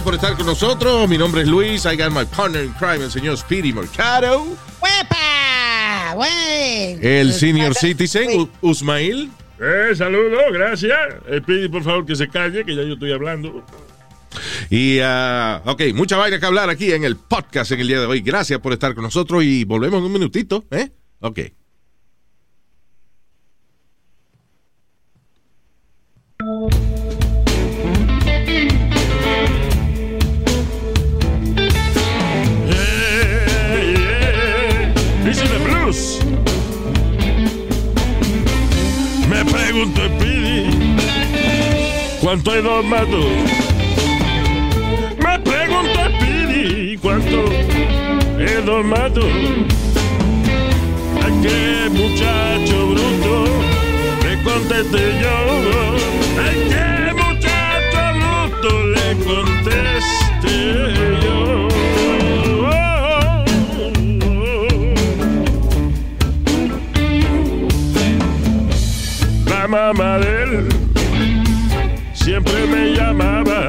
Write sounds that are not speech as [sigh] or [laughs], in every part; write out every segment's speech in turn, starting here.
Gracias por estar con nosotros. Mi nombre es Luis. I got my partner in crime, el señor Speedy Mercado. ¡Huepa! ¡Güey! El senior citizen, Usmail. Eh, saludos, gracias. Eh, pide por favor que se calle, que ya yo estoy hablando. Y, ah, ok, mucha vaina que hablar aquí en el podcast en el día de hoy. Gracias por estar con nosotros y volvemos en un minutito, ¿eh? Ok. ¿Cuánto hay dos más dos? Me pregunto, Pidi, ¿cuánto más dos? ¿A qué muchacho bruto le contesté yo? ¿A qué muchacho bruto le contesté yo? La mamá de él siempre me llamaba.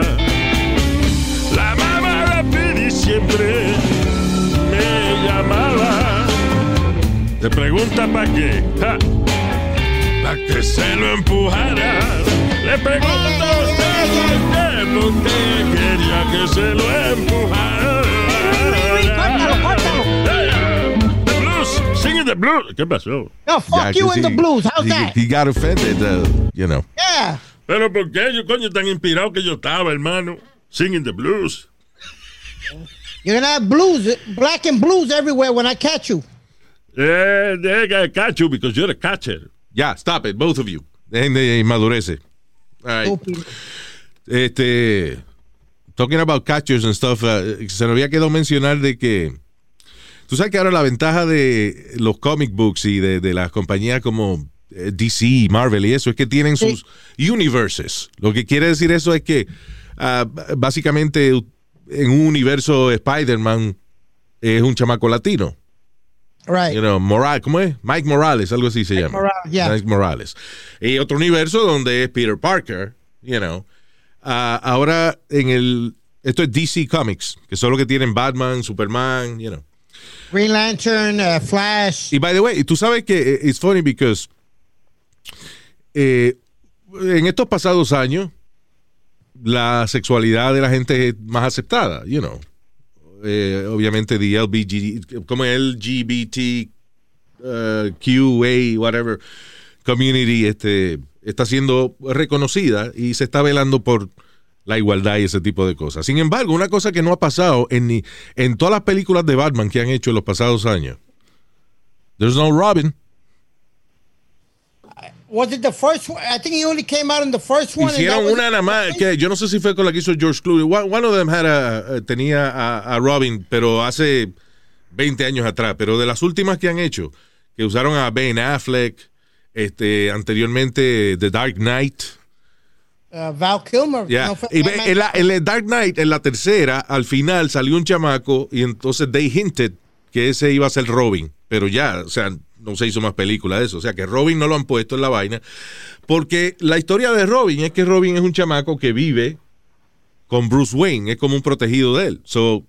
La mamá de Pidi siempre me llamaba. Te pregunta para qué. Para que se lo empujara. Le pregunto a usted por qué. Porque quería que se lo empujara. Córtalo, córtalo. Hey, The blues. Singing the blues. ¿Qué pasó? No, fuck Ya, you que in the sí, blues. How's he- that? He got offended, uh, you know. Yeah. Pero ¿por qué yo, coño, tan inspirado que yo estaba, hermano? Singing the blues. You're gonna have blues, black and blues everywhere when I catch you. Eh, they gotta catch you because you're a catcher. Ya, stop it, both of you. Dejen de inmadurece. All right. Estúpido. Este, talking about catchers and stuff, uh, se nos había quedado mencionar de que, tú sabes que ahora la ventaja de los comic books y de, de las compañías como eh, DC, Marvel y eso es que tienen Sí. sus universes. Lo que quiere decir eso es que ah, básicamente en un universo Spider-Man es un chamaco latino. Right. You know, Morales, ¿cómo es? Mike Morales, algo así se Mike llama. Morales, yeah. Mike Morales. Y otro universo donde es Peter Parker, you know. Ah, ahora en el esto es DC Comics, que son los que tienen Batman, Superman, you know. Green Lantern, uh, Flash. Y by the way, tú sabes que eh, it's funny because eh, en estos pasados años la sexualidad de la gente es más aceptada, you know. Eh, obviamente the LBG, como LGBT uh, QA, whatever community este, está siendo reconocida y se está velando por la igualdad y ese tipo de cosas. Sin embargo, una cosa que no ha pasado en, ni, en todas las películas de Batman que han hecho en los pasados años. There's no Robin. Was it the first one? I think he only came out in the first one. Hicieron una nada más, que yo no sé si fue con la que hizo George Clooney. One, of them had a- tenía a, a Robin, pero hace 20 años atrás. Pero de las últimas que han hecho, que usaron a Ben Affleck, este, anteriormente The Dark Knight. Uh, Val Kilmer. Ya. No, Y en, la, en la Dark Knight, en la tercera, al final salió un chamaco y entonces they hinted que ese iba a ser Robin. Pero ya, o sea, no se hizo más película de eso. O sea, que Robin no lo han puesto en la vaina. Porque la historia de Robin es que Robin es un chamaco que vive con Bruce Wayne, es como un protegido de él. So,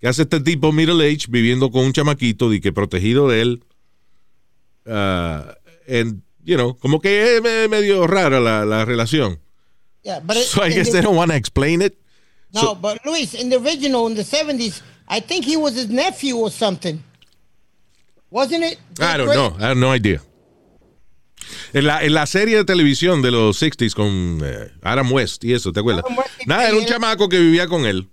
¿qué hace este tipo middle age viviendo con un chamaquito y que protegido de él? Ah, and, you know, como que es me- medio rara la, la relación. Yeah, but So I guess the- they don't want to explain it. no, so- but Luis, in the original, in the 70s, I think he was his nephew or something. Wasn't it? I don't know. I have no idea. En la, en la serie de televisión de los 60s con eh, Adam West y eso, ¿te acuerdas? Nada, era un chamaco que vivía con él.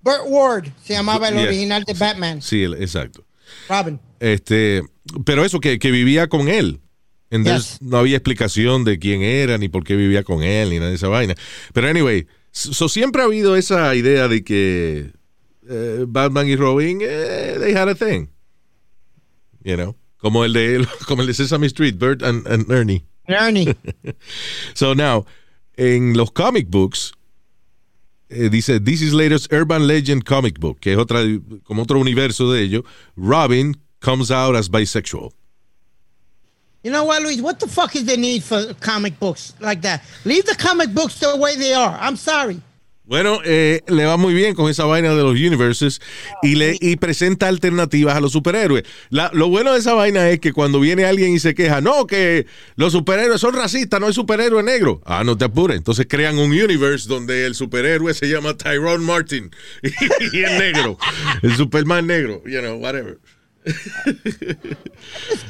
Burt Ward se llamaba el Yeah. original de Batman. Sí, el- exacto. Robin. Este, pero eso, que, que vivía con él. Yes. no había explicación de quién era, ni por qué vivía con él, ni nada de esa vaina. Pero anyway, so siempre ha habido esa idea de que eh, Batman y Robin, eh, they had a thing. You know, como el de, [laughs] como el de Sesame Street, Bert and, and Ernie. Ernie. [laughs] So now, en los comic books, eh, dice, This is latest urban legend comic book, que es otra, como otro universo de ello. Robin comes out as bisexual. You know what, Luis? What the fuck is the need for comic books like that? Leave the comic books the way they are. I'm sorry. Bueno, eh, le va muy bien con esa vaina de los universes y le y presenta alternativas a los superhéroes. La- lo bueno de esa vaina es que cuando viene alguien y se queja, no, que los superhéroes son racistas, no hay superhéroe negro. Ah, no te apures. Entonces crean un universe donde el superhéroe se llama Tyrone Martin [laughs] y, es negro. El Superman negro, you know, whatever.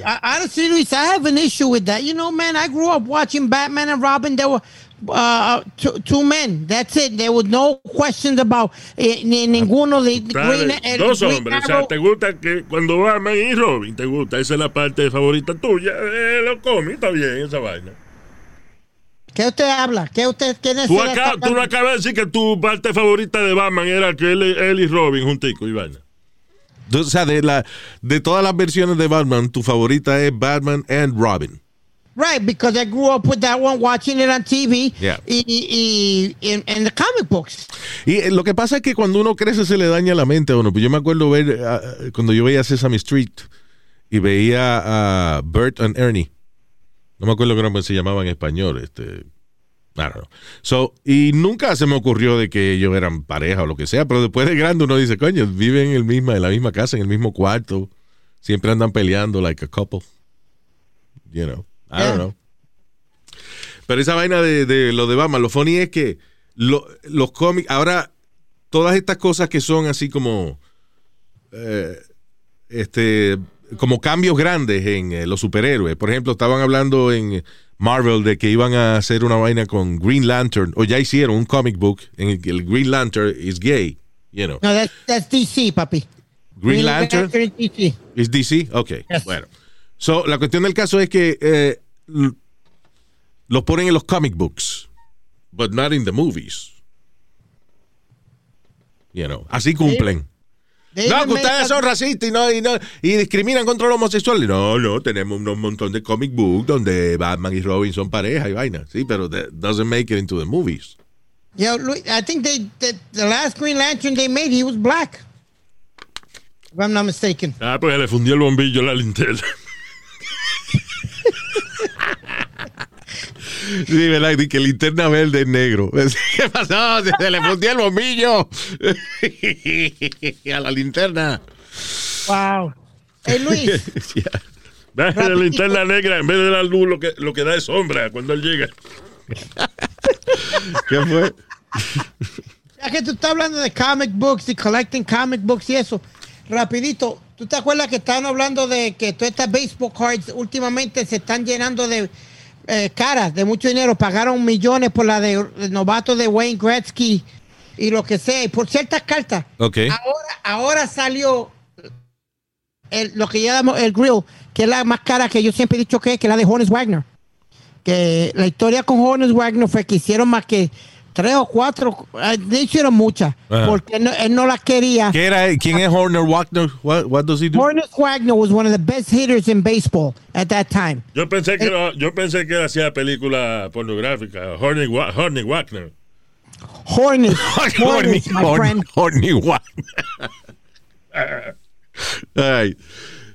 I, honestly, Luis, I have an issue with that. You know, man, I grew up watching Batman and Robin. There were uh, two, two men. That's it. There was no questions about eh, ni ninguno de Claro, Green, el dos Green hombres. O sea, te gusta que cuando Batman y Robin, te gusta. Esa es la parte favorita tuya. Eh, lo cómics, está bien esa vaina. ¿Qué usted habla? ¿Qué usted qué Tú, necesidad acá, tú no acabas de decir que tu parte favorita de Batman era que él, él y Robin juntico y vaina. O sea, de, la, de todas las versiones de Batman, tu favorita es Batman and Robin. Right, because I grew up with that one, watching it on TV. Yeah. Y, the comic books. Y eh, lo que pasa es que cuando uno crece se le daña la mente a uno. Pues yo me acuerdo ver, ah, cuando yo veía Sesame Street y veía a Bert and Ernie. No me acuerdo cómo se llamaba en español. Este, I don't know. So, y nunca se me ocurrió de que ellos eran pareja o lo que sea, pero después de grande uno dice, coño, viven en, el misma, en la misma casa, en el mismo cuarto. Siempre andan peleando like a couple. You know, I Yeah. don't know. Pero esa vaina de, de lo de Batman, lo funny es que lo- los cómics, ahora todas estas cosas que son así como eh, este como cambios grandes en eh, los superhéroes. Por ejemplo, estaban hablando en Marvel de que iban a hacer una vaina con Green Lantern, o ya hicieron un comic book en el que el Green Lantern is gay, you know. No, that's, that's DC, papi. Green Lantern is DC. is DC, ok, Yes. bueno. So, la cuestión del caso es que eh, los ponen en los comic books, but not in the movies. You know, así cumplen. They No, que ustedes son racistas y, no, y, no- y discriminan contra los homosexuales. No, no, tenemos un montón de comic books donde Batman y Robin son pareja y vaina. Sí, pero that doesn't make it into the movies. Yeah, I think they the, the last Green Lantern they made, he was black. If I'm not mistaken. Ah, pues le fundió el bombillo a la linterna. [laughs] Sí, ¿verdad? Y que linterna verde es negro. [laughs] ¿Qué pasó? Se, se le fundió el bombillo [laughs] a la linterna. Wow. Hey, Luis. [laughs] Yeah. La linterna negra, en vez de dar luz, lo que, lo que da es sombra cuando él llega. ¿Qué fue? Ya que tú estás hablando de comic books y collecting comic books y eso, rapidito, ¿tú te acuerdas que estaban hablando de que todas estas baseball cards últimamente se están llenando de eh, caras, de mucho dinero? Pagaron millones por la de, novato de Wayne Gretzky y lo que sea, y por ciertas cartas. Ok. Ahora, ahora salió el- lo que llamamos el grill, que es la más cara que yo siempre he dicho que es, que es la de Honest Wagner. Que la historia con Honest Wagner fue que hicieron más que tres o cuatro, eh, de hicieron muchas, Ajá. porque él no, él no las quería. ¿Qué era? ¿Quién es Horner Wagner? What, what does he do? Honest Wagner was one of the best hitters in baseball at that time. Yo pensé que, era- yo pensé que él hacía película pornográfica. Horny, Wa- Horny Wagner. Hornets, [laughs] Horny, Hornets, my Horny, friend. [laughs]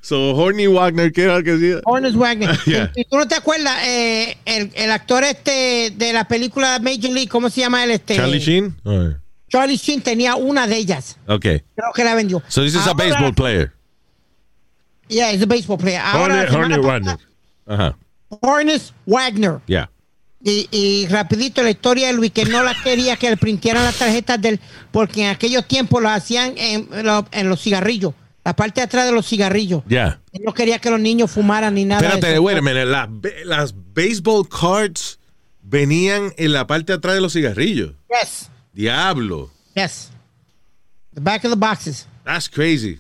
Horny. So, Horny Wagner, ¿qué era lo que decía? Honest [laughs] Wagner. [laughs] Yeah. Y tú no te acuerdas, eh, el, el actor este de la película Major League, ¿cómo se llama él? Este, Charlie Sheen? Right. Charlie Sheen tenía una de ellas. Ok. Creo que la vendió. So, this is a baseball player. Yeah, he's a baseball player. Ahora, Horny, Horny Wagner. Ajá. Hornets Wagner. Yeah. Y, y rapidito la historia de Luis, que no la quería que le printieran las tarjetas del, porque en aquellos tiempos lo hacían en, lo- en los cigarrillos, la parte de atrás de los cigarrillos. Yeah. Él no quería que los niños fumaran ni nada. de Espérate, a minute. Las, las baseball cards venían en la parte de atrás de los cigarrillos. Yes, Diablo. yes. The back of the boxes. That's crazy.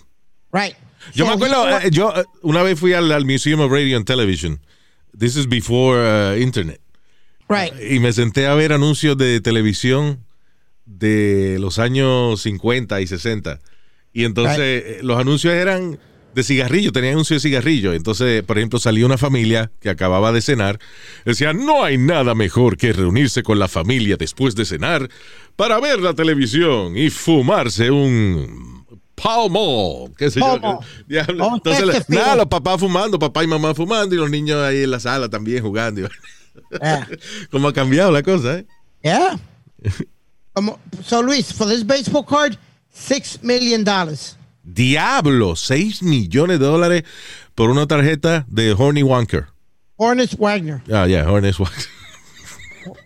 Right. Yo So me acuerdo, eh, yo eh, una vez fui al, al Museum of Radio and Television This is before uh, internet. Right. Y me senté a ver anuncios de televisión de los años 50 y 60. Y entonces eh, los anuncios eran de cigarrillo, tenían anuncios de cigarrillo. Entonces, por ejemplo, salía una familia que acababa de cenar. Decía, no hay nada mejor que reunirse con la familia después de cenar para ver la televisión y fumarse un Pall Mall, qué sé yo. Diablo. Un Entonces, nada, los papás fumando, papá y mamá fumando y los niños ahí en la sala también jugando. [laughs] Yeah. ¿Cómo ha cambiado la cosa, eh? Yeah. Como- so Luis, for this baseball card, six million dollars. Diablo, 6 millones de dólares por una tarjeta de Horny Wanker. Hornets Wagner. Ah, yeah, Horny Wanker. [laughs]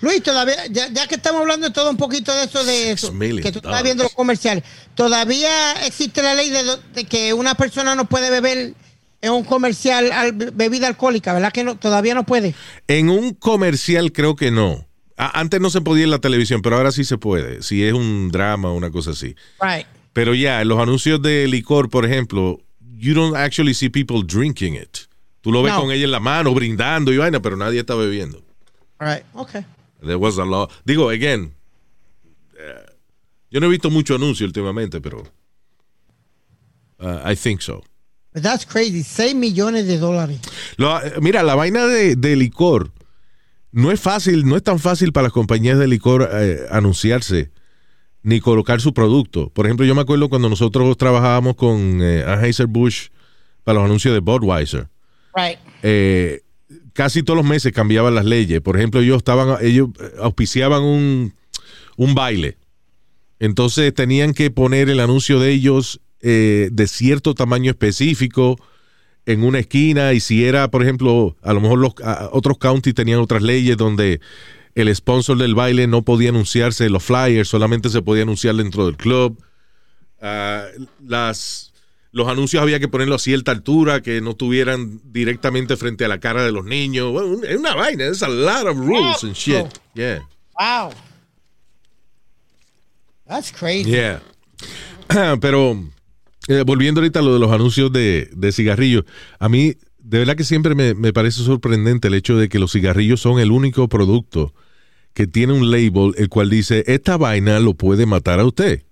Luis, todavía, ya, ya que estamos hablando de todo un poquito de eso, de eso, que tú estás viendo los comerciales, todavía existe la ley de, que una persona no puede beber en un comercial al- bebida alcohólica, ¿verdad que no? Todavía no puede. En un comercial creo que no. Antes no se podía en la televisión, pero ahora sí se puede. Si es un drama o una cosa así. Right. Pero ya, en los anuncios de licor, por ejemplo, you don't actually see people drinking it. Tú lo ves No. con ella en la mano, brindando y vaina, pero nadie está bebiendo. Right. Okay. There was a law. Digo, again, eh, yo no he visto mucho anuncio últimamente, pero uh, I think so. But that's crazy. 6 millones de dólares. Lo- eh, mira, la vaina de, de licor no es fácil, no es tan fácil para las compañías de licor eh, anunciarse ni colocar su producto. Por ejemplo, yo me acuerdo cuando nosotros trabajábamos con eh, Anheuser-Busch para los anuncios de Budweiser. Right. eh, casi todos los meses cambiaban las leyes. Por ejemplo, ellos estaban, ellos eh, auspiciaban un, un baile. Entonces tenían que poner el anuncio de ellos eh, de cierto tamaño específico en una esquina y si era, por ejemplo, a lo mejor los a- otros counties tenían otras leyes donde el sponsor del baile no podía anunciarse en los flyers, solamente se podía anunciar dentro del club. Ah, las, los anuncios había que ponerlo a cierta altura, que no estuvieran directamente frente a la cara de los niños. Bueno, es una vaina, es a lot of rules and shit. Yeah, Wow. That's crazy. yeah. [clears throat] Pero eh, volviendo ahorita a lo de los anuncios de, de cigarrillos, a mí de verdad que siempre me, me parece sorprendente el hecho de que los cigarrillos son el único producto que tiene un label el cual dice, esta vaina lo puede matar a usted.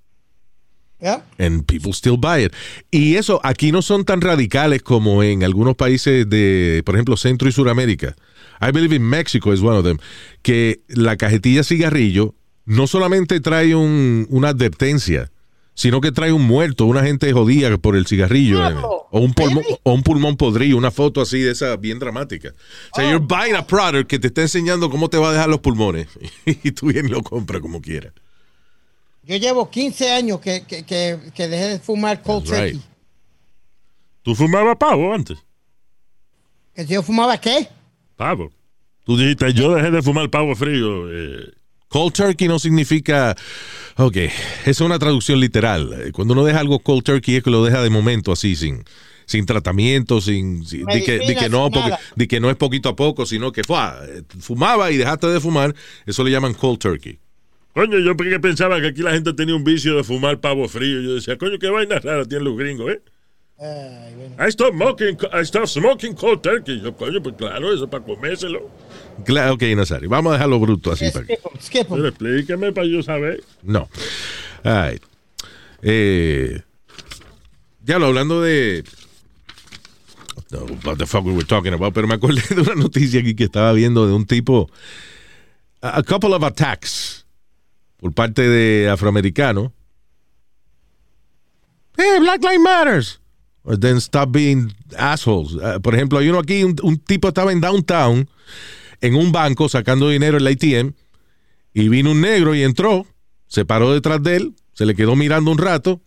Yeah. and people still buy it. Y eso aquí no son tan radicales como en algunos países de, por ejemplo, Centro y Suramérica. I believe in Mexico is one of them. Que la cajetilla cigarrillo no solamente trae un- una advertencia, sino que trae un muerto, una gente jodida por el cigarrillo. Diablo. O un, pulmón, o un pulmón podrido, una foto así de esa bien dramática. O sea, you're buying a product que te está enseñando cómo te va a dejar los pulmones. [laughs] y tú bien lo compras como quieras. Yo llevo 15 años que, que, que, que dejé de fumar cold turkey. ¿Tú fumabas pavo antes? ¿Que yo fumaba qué? Pavo. Tú dijiste, yo dejé de fumar pavo frío. eh, Cold turkey no significa. Ok, es una traducción literal. Cuando uno deja algo cold turkey es que lo deja de momento así, sin, sin tratamiento, sin. sin- di que, di que Medicinas, no, sin porque- nada. di que no es poquito a poco, sino que fua, fumaba y dejaste de fumar. Eso le llaman cold turkey. Coño, yo porque pensaba que aquí la gente tenía un vicio de fumar pavo frío. Yo decía, coño, qué vaina rara tienen los gringos, ¿eh? Ay, bueno. I stopped smoking, I stopped smoking cold turkey. Yo, coño, pues claro, eso es para comérselo. Claro, ok, Nazario. Vamos a dejarlo bruto así. para que- Skip 'em, skip 'em. Pero explíqueme para yo saber. No. All right. Eh, ya lo hablando de. No, what the fuck we were talking about, pero me acordé de una noticia aquí que estaba viendo de un tipo. A, couple of attacks por parte de afroamericanos. Hey, Black Lives Matters. Or then stop being assholes. Ah, por ejemplo, hay uno aquí, un, un tipo estaba en downtown, en un banco, sacando dinero en la ATM, y vino un negro y entró, se paró detrás de él, se le quedó mirando un rato.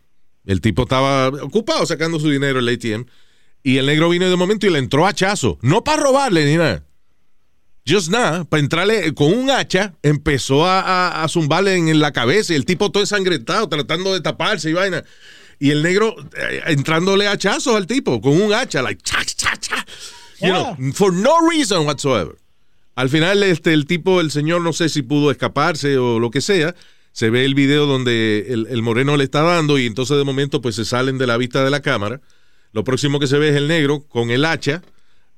El tipo estaba ocupado sacando su dinero en el ATM. Y el negro vino de momento y le entró a hachazo. No para robarle ni nada. Just nada, para entrarle con un hacha, empezó a, a- a zumbarle en, la cabeza y el tipo todo ensangrentado, tratando de taparse y vaina. Y el negro eh, entrándole hachazos al tipo con un hacha, like, cha, cha, cha. You Yeah. know, for no reason whatsoever. Al final, este, el tipo, el señor, no sé si pudo escaparse o lo que sea. Se ve el video donde el, el moreno le está dando y entonces de momento pues se salen de la vista de la cámara. Lo próximo que se ve es el negro con el hacha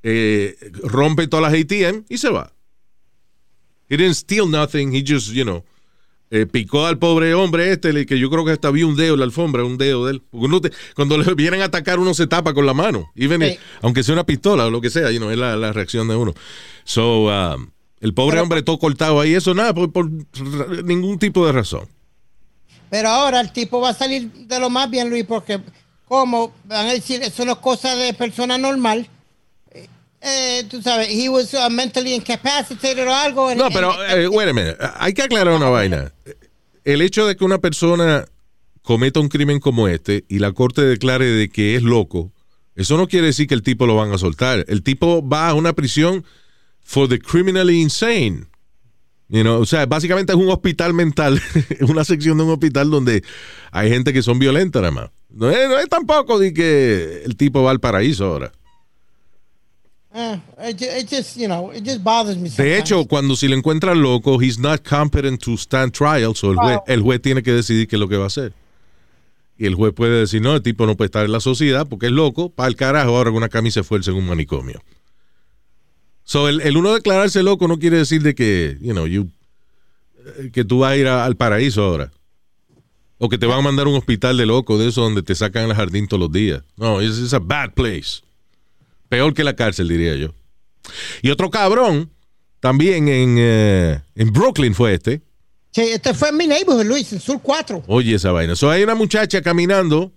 eh, rompe todas las ATM y se va. He didn't steal nothing, he just, you know, eh, picó al pobre hombre este, que yo creo que hasta vi un dedo en la alfombra, un dedo de él. Uno te- cuando le [laughs] vienen a atacar, uno se tapa con la mano, even Sí. if- aunque sea una pistola o lo que sea, you know, es la, la reacción de uno. So, um, el pobre Pero- hombre todo cortado ahí, eso nada, por, por ningún tipo de razón. Pero ahora el tipo va a salir de lo más bien, Luis, porque como van a decir, eso no es cosa de persona normal. Eh, tú sabes, he was uh, mentally incapacitated o algo. No, pero, eh, wait a minute. Hay que aclarar una vaina. El hecho de que una persona cometa un crimen como este y la corte declare de que es loco, eso no quiere decir que el tipo lo van a soltar. El tipo va a una prisión for the criminally insane. You know, o sea, básicamente es un hospital mental, [laughs] una sección de un hospital donde hay gente que son violentas nada más. No es, no es tampoco de que el tipo va al paraíso ahora. eh, it, ju- it just, you know, it just bothers me. De hecho, cuando si le encuentran loco, he's not competent to stand trial, so el juez, el juez tiene que decidir qué es lo que va a hacer. Y el juez puede decir, no, el tipo no puede estar en la sociedad porque es loco, para el carajo, ahora con una camisa fuerza en un manicomio. So, el, el uno declararse loco no quiere decir de que, you know, you, eh, que tú vas a ir a- al paraíso ahora. O que te van a mandar a un hospital de loco de eso donde te sacan al jardín todos los días. No, es es a bad place. Peor que la cárcel, diría yo. Y otro cabrón, también en, eh, en Brooklyn fue este. Sí, este fue en mi neighborhood, Luis, en Sur 4. Oye, esa vaina. So hay una muchacha caminando.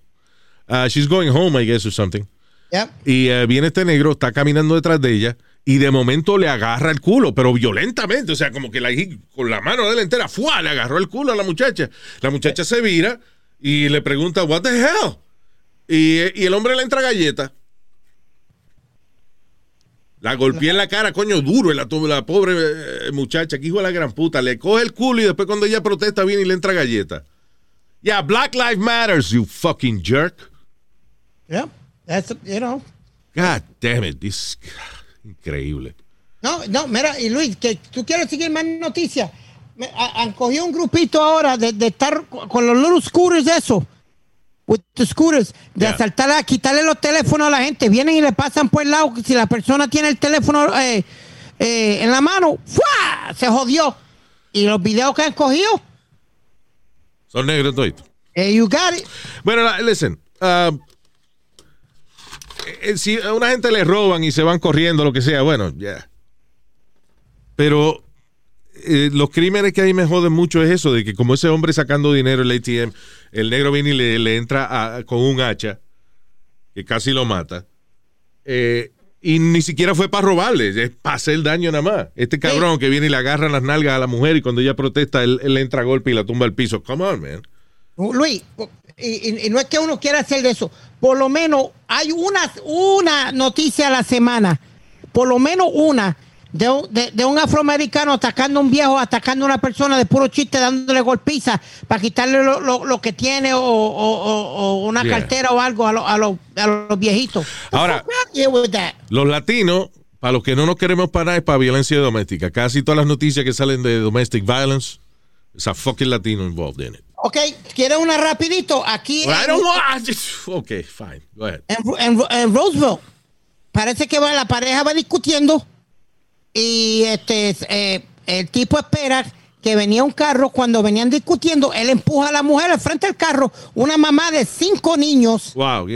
uh, she's going home, I guess, or something. Yep. Y eh, viene este negro, está caminando detrás de ella. Y de momento le agarra el culo, pero violentamente. O sea, como que la, con la mano de él entera, ¡fua! le agarró el culo a la muchacha. La muchacha se vira y le pregunta, ¿What the hell? Y, y el hombre le entra galleta. La golpeé en la cara, coño, duro, la, la pobre eh, muchacha, que hijo de la gran puta. Le coge el culo y después cuando ella protesta viene y le entra galleta. Yeah, Black Lives Matters, you fucking jerk. Yep. That's, you know. God damn it, this increíble. No, no, mira, y Luis, que tú quieres seguir más noticias. Me- han cogido un grupito ahora de, de estar con los little scooters, eso. With the scooters, de Yeah. asaltar, a quitarle los teléfonos a la gente. Vienen y le pasan por el lado. Si la persona tiene el teléfono eh, eh, en la mano, ¡fua! se jodió. Y los videos que han cogido, Son negros toditos. eh, you got it. Bueno, listen. uh, eh, si a una gente le roban y se van corriendo, lo que sea, bueno, ya. Pero eh, los crímenes que ahí me joden mucho es eso, de que como ese hombre sacando dinero el ATM, el negro viene y le, le entra a- con un hacha, que casi lo mata. eh, y ni siquiera fue para robarle, es para hacer daño nada más. Este cabrón que viene y le agarra las nalgas a la mujer y cuando ella protesta, él, él le entra a golpe y la tumba al piso. Come on, man. Luis, y, y- y no es que uno quiera hacer de eso, por lo menos hay una, una noticia a la semana, por lo menos una, de un, de, de un afroamericano atacando a un viejo, atacando a una persona de puro chiste, dándole golpiza para quitarle lo, lo- lo que tiene o, o- o- o una Yeah. cartera o algo a, lo- a, los- a los viejitos. Ahora-. Los latinos, para los que no nos queremos parar, es para violencia doméstica. Casi todas las noticias que salen de domestic violence, es a fucking latino involved in it. Ok, ¿quieres una rapidito? Aquí Well, I en- don't want. Okay, fine. Go ahead. en, en- en Roseville. Parece que va, la pareja va discutiendo y este eh, el tipo espera que venía un carro. Cuando venían discutiendo, él empuja a la mujer al frente del carro. Una mamá de cinco niños. Wow,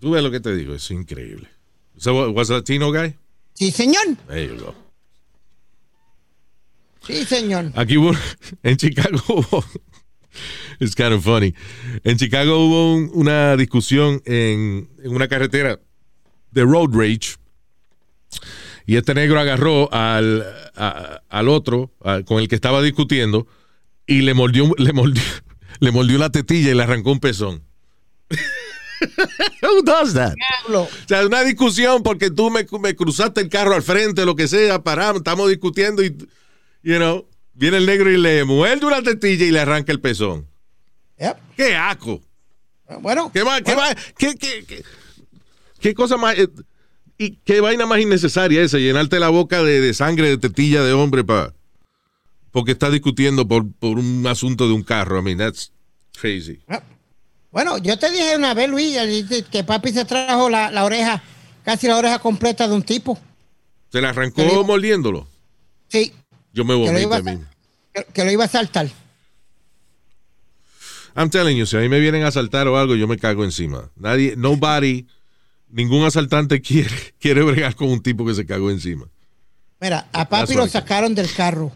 tú ves lo que te digo, es increíble. So, was a Latino guy? Sí, señor. There you go. Sí, señor. Aquí hubo, [laughs] en Chicago hubo, [laughs] it's kind of funny. En Chicago hubo un- una discusión en, en una carretera de road rage. Y este negro agarró al, a- al otro a- con el que estaba discutiendo y le mordió, [laughs] le mordió, le mordió la tetilla y le arrancó un pezón. Who does that? O sea, una discusión porque tú me, me cruzaste el carro al frente, lo que sea, paramos, estamos discutiendo y, you know, viene el negro y le muerde una tetilla y le arranca el pezón. Yep. ¡Qué asco! Bueno, ¿Qué, más, qué, más- qué, qué- qué- qué cosa más... y qué vaina más innecesaria esa, llenarte la boca de, de sangre de tetilla de hombre para porque está discutiendo por, por un asunto de un carro. I mean, that's crazy. Bueno, yo te dije una vez, Luis, que papi se trajo la, la oreja casi la oreja completa de un tipo. Se le arrancó digo- mordiéndolo. Sí, Yo me iba a mí. que, que lo iba a saltar. I'm telling you, si a mí me vienen a asaltar o algo, yo me cago encima. Nadie, nobody, ningún asaltante quiere, [laughs] quiere bregar con un tipo que se cagó encima. Mira, a papi lo sacaron del carro.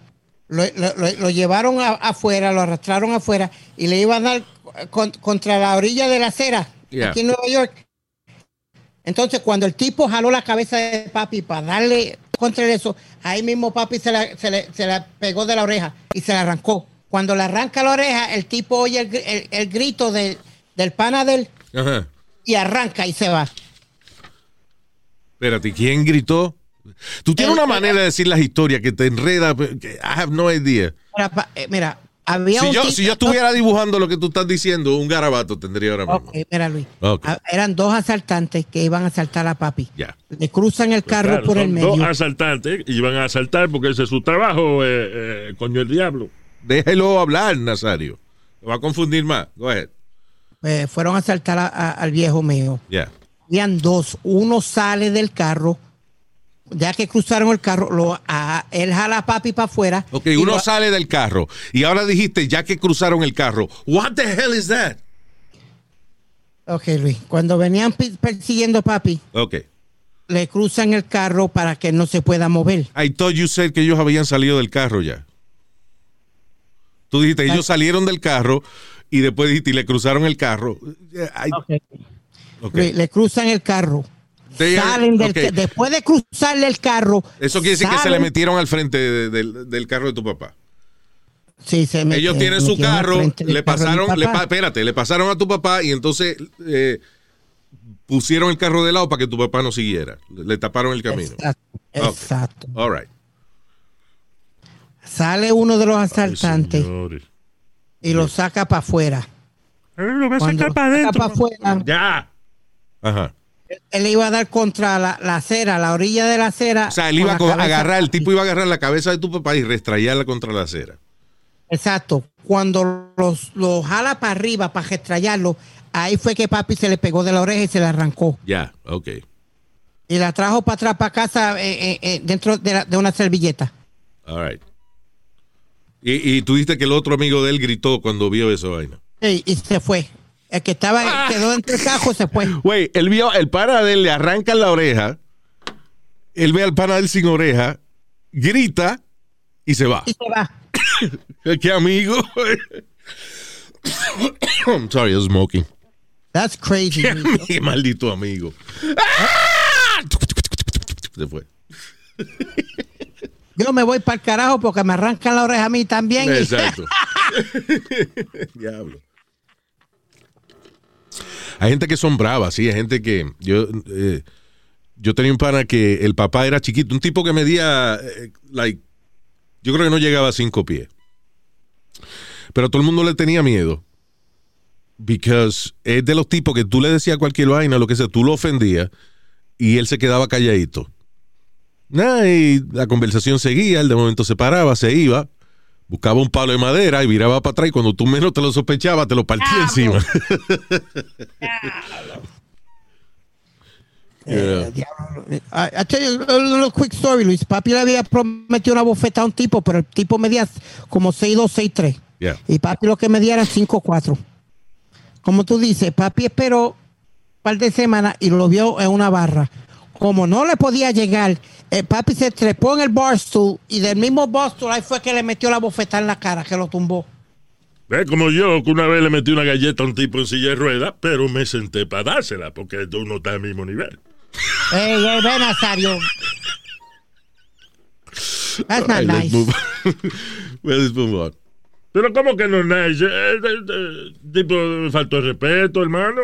Lo, lo- lo- lo llevaron a- afuera, lo arrastraron afuera y le iban a dar con- contra la orilla de la acera Yeah. aquí en Nueva York. Entonces, cuando el tipo jaló la cabeza de papi para darle contra eso, ahí mismo papi se la, se le, se la pegó de la oreja y se la arrancó. Cuando le arranca la oreja, el tipo oye el, el- el grito de- del pana de él Ajá. y arranca y se va. Espérate, ¿quién gritó? Tú tienes una manera de decir las historias que te enreda. que I have no idea. Mira, pa- eh, mira, había Si un yo, si yo estuviera dibujando lo que tú estás diciendo, un garabato tendría ahora mismo. Ok, mira Luis. Ok. Ah, Eran dos asaltantes que iban a asaltar a papi. Ya. Le cruzan el carro Claro, por el medio. Dos asaltantes y van a asaltar porque ese es su trabajo, eh, eh, coño el diablo. Déjelo hablar, Nazario. Lo va a confundir más. Go ahead. Eh, fueron a asaltar a- a- al viejo mío. Ya. Habían dos. Uno sale del carro. Ya que cruzaron el carro, lo, a- él jala a papi para afuera. Ok, uno lo- sale del carro y ahora dijiste ya que cruzaron el carro. What the hell is that? Ok, Luis. Cuando venían persiguiendo a papi, Ok. le cruzan el carro para que no se pueda mover. I thought you said que ellos habían salido del carro ya. Tú dijiste, ellos salieron del carro y después dijiste, y le cruzaron el carro. I- ok. Le cruzan el carro. They are- salen del después de cruzarle el carro. Eso quiere decir que se le metieron al frente de- del, del carro de tu papá. Sí, se met- Ellos tienen su carro, le carro pasaron, le papá. pa- espérate, le pasaron a tu papá y entonces eh, pusieron el carro de lado para que tu papá no siguiera. Le taparon el camino. Exacto. exacto. All right. Sale uno de los asaltantes y lo saca para afuera. Lo va a Cuando sacar para saca adentro. para afuera, Ya. Ajá. él le iba a dar contra la, la acera, la orilla de la acera. O sea, él iba a la agarrar, el tipo iba a agarrar la cabeza de tu papá y restrayarla contra la acera. Exacto. Cuando los, lo jala para arriba para restrayarlo, ahí fue que papi se le pegó de la oreja y se le arrancó. Ya, ok. Y la trajo para atrás, para casa, eh, eh, eh, dentro de, la- de una servilleta. All right. Y, y tú dijiste que el otro amigo de él gritó cuando vio esa vaina. Sí, y se fue. El que estaba, quedó dentro del cajo, se fue. Güey, él vio, el pana de él le arranca la oreja, él ve al pana de él sin oreja, grita y se va. Y se va. [coughs] ¿Qué amigo? I'm [coughs] sorry, I'm smoking. That's crazy. Qué maldito amigo. ¡Ah! [coughs] Se fue. Yo me voy para el carajo porque me arrancan la oreja a mí también. Exacto. [laughs] [laughs] Diablo. Hay gente que son bravas, sí, hay gente que yo eh, yo tenía un pana que el papá era chiquito, un tipo que medía eh, like yo creo que no llegaba a cinco pies. Pero todo el mundo le tenía miedo. Because es de los tipos que tú le decías cualquier vaina, lo que sea, tú lo ofendías y él se quedaba calladito. Nah, y la conversación seguía, él de momento se paraba, se iba, buscaba un palo de madera y viraba para atrás y cuando tú menos te lo sospechabas, te lo partía encima. [laughs] Eh, diablo. I, I tell you a little quick story, Luis. Papi le había prometido una bofeta a un tipo, pero el tipo medía como 6'2", 6'3". Yeah. Y papi lo que medía era 5'4". Como tú dices, papi esperó un par de semanas y lo vio en una barra. Como no le podía llegar, el papi se trepó en el barstool y del mismo barstool ahí fue que le metió la bofeta en la cara, que lo tumbó. Ve como yo, que una vez le metí una galleta a un tipo en silla de ruedas, pero me senté para dársela, porque tú no estás al mismo nivel. Ey, ey, ven, Nazario. That's not right, let's nice. move on. [laughs] Well, let's move on. Pero ¿cómo que no es nice? Eh, eh, eh, tipo, me faltó el respeto, hermano.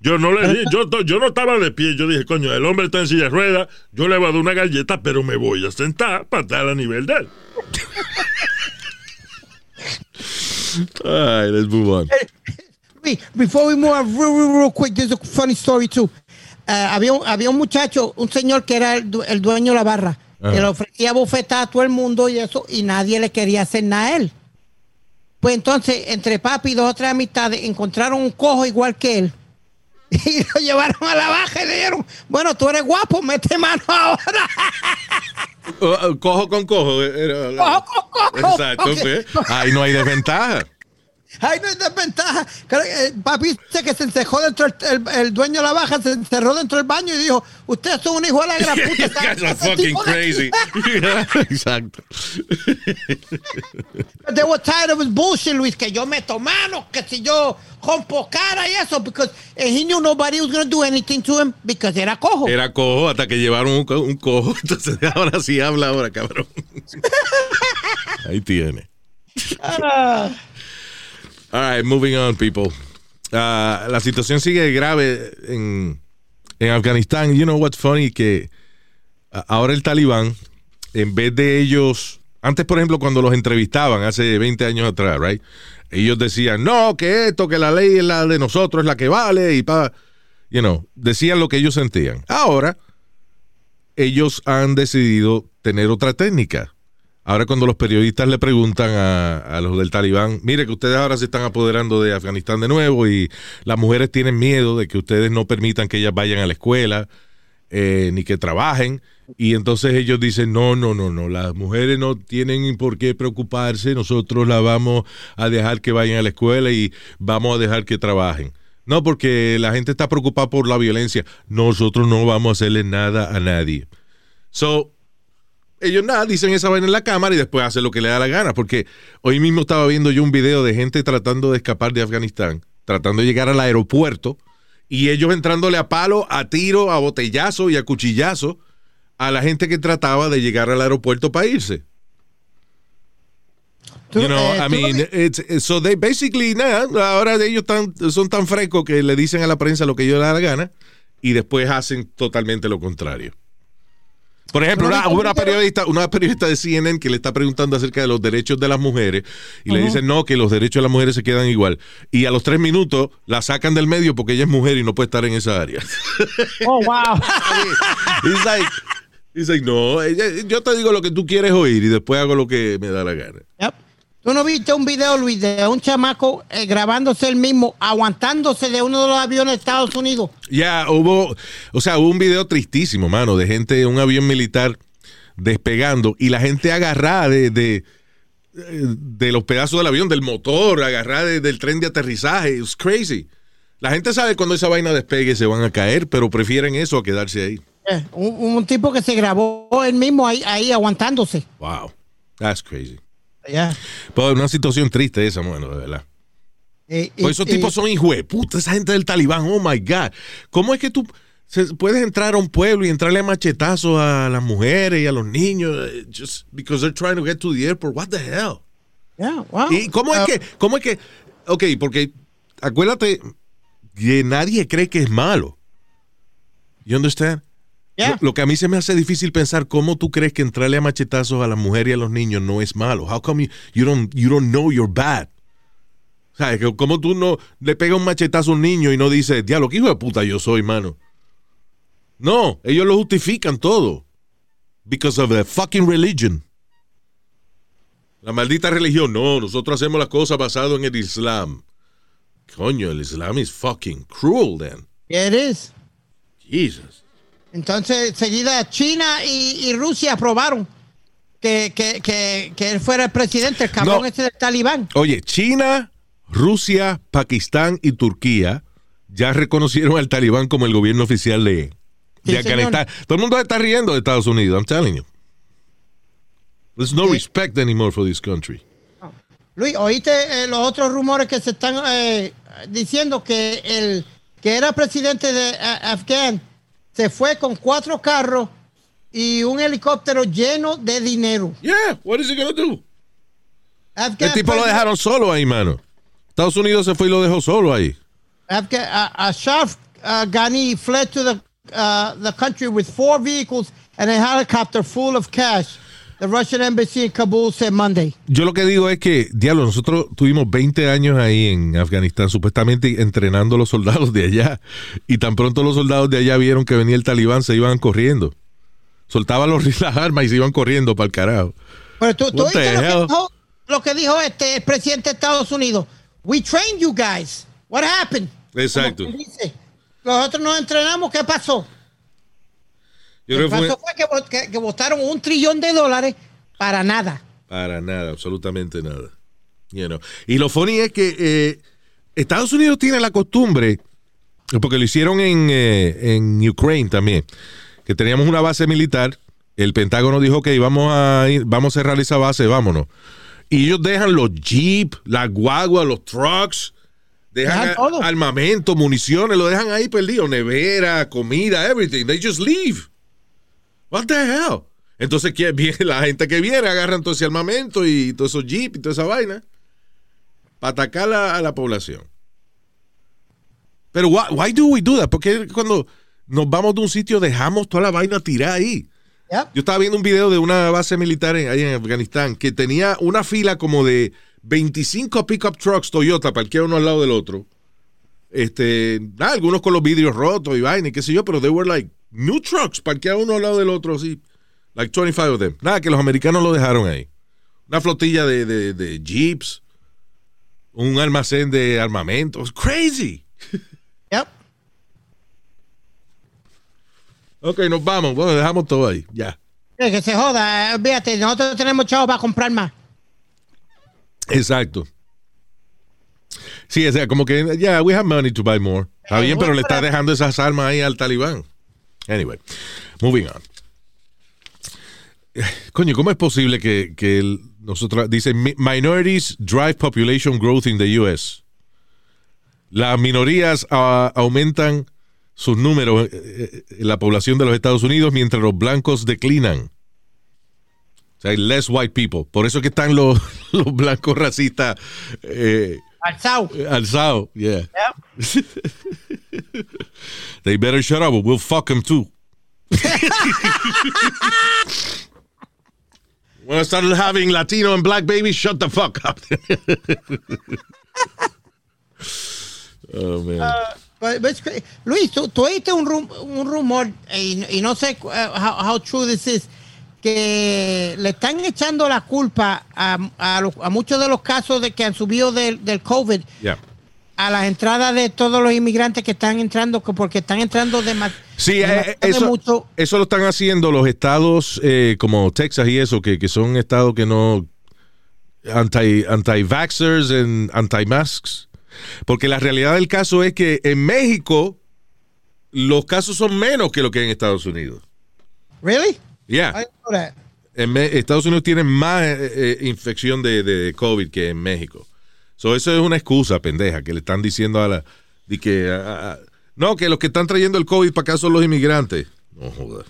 Yo no le di, [laughs] yo, yo no estaba de pie, yo dije, coño, el hombre está en silla de ruedas, yo le voy a dar una galleta, pero me voy a sentar para estar a nivel de él. All right, let's move on. Before we move on, real, real, real quick, there's a funny story too. Uh, había, un, había un muchacho, un señor que era el, du- el dueño de la barra, que le ofrecía bofetada a todo el mundo y eso, y nadie le quería hacer nada a él. Pues entonces, entre papi y dos o tres amistades, encontraron un cojo igual que él. [laughs] y lo llevaron a la baja y le dijeron, bueno, tú eres guapo, mete mano ahora. [laughs] Cojo con cojo. era la- Cojo con cojo. Exacto. Ok. pues. Ahí no hay desventaja. Ay, no es desventaja. Eh, Papi dice que se encerró dentro, el, el- el dueño de la baja se encerró dentro del baño y dijo, ustedes son un hijo [laughs] [laughs] de la gran puta. You guys are fucking crazy. [laughs] Exacto. They were tired of his bullshit, Luis, que yo meto mano, que si yo rompo cara y eso, because eh, he knew nobody was going to do anything to him because era cojo. Era cojo hasta que llevaron un, co- un cojo. Entonces ahora sí habla ahora, cabrón. Ahí tiene. Ah, All right, moving on, people. Ah, la situación sigue grave en, en Afganistán. You know what's funny? Que ah, ahora el talibán, en vez de ellos, antes por ejemplo cuando los entrevistaban hace 20 años atrás, right? Ellos decían, no, que esto, que la ley es la de nosotros, es la que vale, y pa, you know, decían lo que ellos sentían. Ahora, ellos han decidido tener otra técnica. Ahora cuando los periodistas le preguntan a, a los del talibán, mire que ustedes ahora se están apoderando de Afganistán de nuevo y las mujeres tienen miedo de que ustedes no permitan que ellas vayan a la escuela eh, ni que trabajen. Y entonces ellos dicen, no, no, no, no, las mujeres no tienen por qué preocuparse, nosotros las vamos a dejar que vayan a la escuela y vamos a dejar que trabajen. No, porque la gente está preocupada por la violencia. Nosotros no vamos a hacerle nada a nadie. So, ellos nada, dicen esa vaina en la cámara y después hacen lo que le da la gana. Porque hoy mismo estaba viendo yo un video de gente tratando de escapar de Afganistán, tratando de llegar al aeropuerto y ellos entrándole a palo, a tiro, a botellazo y a cuchillazo a la gente que trataba de llegar al aeropuerto para irse. You know, eh, I mean, it's, it's- so they basically, nada, ahora ellos tan, son tan frescos que le dicen a la prensa lo que ellos les da la gana y después hacen totalmente lo contrario. Por ejemplo, una, una periodista, una periodista de CNN que le está preguntando acerca de los derechos de las mujeres y le dicen no, que los derechos de las mujeres se quedan igual. Y a los tres minutos la sacan del medio porque ella es mujer y no puede estar en esa área. [laughs] Oh, wow. [laughs] It's like, it's like, no, ella- yo te digo lo que tú quieres oír y después hago lo que me da la gana. Yep. ¿Tú no viste un video, Luis, de un chamaco eh, grabándose el mismo, aguantándose de uno de los aviones de Estados Unidos? Ya hubo, o sea, hubo un video tristísimo, mano, de gente en un avión militar despegando y la gente agarrada de, de, de los pedazos del avión, del motor, agarrada de- del tren de aterrizaje. It's crazy. La gente sabe cuando esa vaina despegue se van a caer, pero prefieren eso a quedarse ahí. Eh, un, un tipo que se grabó él mismo ahí, ahí aguantándose. Wow. That's crazy. Ya. Pues una situación triste esa, bueno, de verdad. Eh, Pues esos eh, tipos son hijos de puta, esa gente del talibán, oh my God. ¿Cómo es que tú puedes entrar a un pueblo y entrarle a machetazos a las mujeres y a los niños eh, just because they're trying to get to the airport? What the hell? yeah, wow. ¿Y cómo es Ah, que, cómo es que, ok, porque acuérdate que nadie cree que es malo. You understand? Yeah. Lo, lo que a mí se me hace difícil pensar cómo tú crees que entrarle a machetazos a las mujeres y a los niños no es malo. How come you, you don't you don't know you're bad? ¿Sabes? Que ¿Cómo tú no le pegas un machetazo a un niño y no dices, diablo, qué hijo de puta yo soy, mano? No, ellos lo justifican todo. Because of the fucking religion. La maldita religión. No, nosotros hacemos las cosas basado en el Islam. Coño, el Islam is fucking cruel then. Yeah, it is. Jesus. Entonces, enseguida China y, y Rusia aprobaron que, que, que, que él fuera el presidente, el cabrón No. ese del talibán. Oye, China, Rusia, Pakistán y Turquía ya reconocieron al talibán como el gobierno oficial de, Afganistán. Todo el mundo está riendo de Estados Unidos, I'm telling you. There's no Sí. respect anymore for this country. Luis, ¿oíste eh, los otros rumores que se están eh, diciendo que el que era presidente de eh, Afgan se fue con cuatro carros y un helicóptero lleno de dinero? Yeah, what is he gonna do? Afghan El tipo lo dejaron solo ahí, mano. Estados Unidos se fue y lo dejó solo ahí. Afghan, uh, Ashraf uh, Ghani fled to the uh, the country with four vehicles and a helicopter full of cash. The Russian embassy in Kabul said Monday. Yo lo que digo es que, diablo, nosotros tuvimos 20 años ahí en Afganistán, supuestamente entrenando a los soldados de allá. Y tan pronto los soldados de allá vieron que venía el talibán, se iban corriendo. Soltaban los, [laughs] las armas y se iban corriendo para el carajo. Pero tú, tú oíste lo que, dijo, lo que dijo este presidente de Estados Unidos. We trained you guys. What happened? Exacto. Nosotros nos entrenamos, ¿qué pasó? Yo Lo creo fue que, que- que votaron un trillón de dólares para nada. para nada, absolutamente nada. You know. Y lo funny es que eh, Estados Unidos tiene la costumbre, porque lo hicieron en, eh, en Ukraine también, que teníamos una base militar, el Pentágono dijo que vamos a, ir- vamos a cerrar esa base, vámonos. Y ellos dejan los jeep, las guaguas, los trucks, dejan Dejan armamento, municiones, lo dejan ahí perdido, nevera, comida, everything. They just leave. What the hell? Entonces ¿quién viene? la gente que viene agarran todo ese armamento y todos esos jeep y toda esa vaina para atacar a, a la población. Pero why, why do we do that? Porque cuando nos vamos de un sitio dejamos toda la vaina tirada ahí. Yep. Yo estaba viendo un video de una base militar en- ahí en Afganistán que tenía una fila como de 25 pickup trucks Toyota parqueados uno al lado del otro. Este, algunos con los vidrios rotos y vaina y qué sé yo, pero they were like new trucks parqueados uno al lado del otro así. Like 25 of them. Nada, que los americanos lo dejaron ahí. Una flotilla de, de, de jeeps. Un almacén de armamentos. Crazy. [laughs] Yep. Ok, nos vamos. Bueno, dejamos todo ahí. Ya. Eh, Que se joda, eh, fíjate, nosotros tenemos chavos para comprar más. Exacto. Sí, o sea, como que, yeah, we have money to buy more. Está bien, pero le está dejando esas armas ahí al talibán. Anyway, moving on. Coño, ¿cómo es posible que, que el- nosotros, dice, "Mi- minorities drive population growth in the U.S.? Las minorías ah, aumentan sus números eh, eh, en la población de los Estados Unidos mientras los blancos declinan. O sea, hay less white people. Por eso que están los, [laughs] los blancos racistas eh, alzados. Yeah. Yep. [laughs] They better shut up or we'll fuck them too. [laughs] When I started having Latino and black babies, shut the fuck up. [laughs] oh, man. But- but cra- Luis, tú, tú oíste un, rum- un rumor, y, y no sé uh, how, how true this is, que le están echando la culpa a, a, los- a muchos de los casos de que han subido del, del COVID Yeah. A las entradas de todos los inmigrantes que están entrando, que porque están entrando de más. Sí, eh, eso, mucho. eso lo están haciendo los estados eh, como Texas y eso, que, que son estados que no anti, anti-vaxxers and anti-masks. Porque la realidad del caso es que en México los casos son menos que lo que hay en Estados Unidos. Really? Yeah. I didn't know that. En Estados Unidos tiene más eh, eh, infección de, de COVID que en México. So, eso es una excusa pendeja que le están diciendo a la. De que, a- a- no, que los que están trayendo el COVID para acá son los inmigrantes. No joda.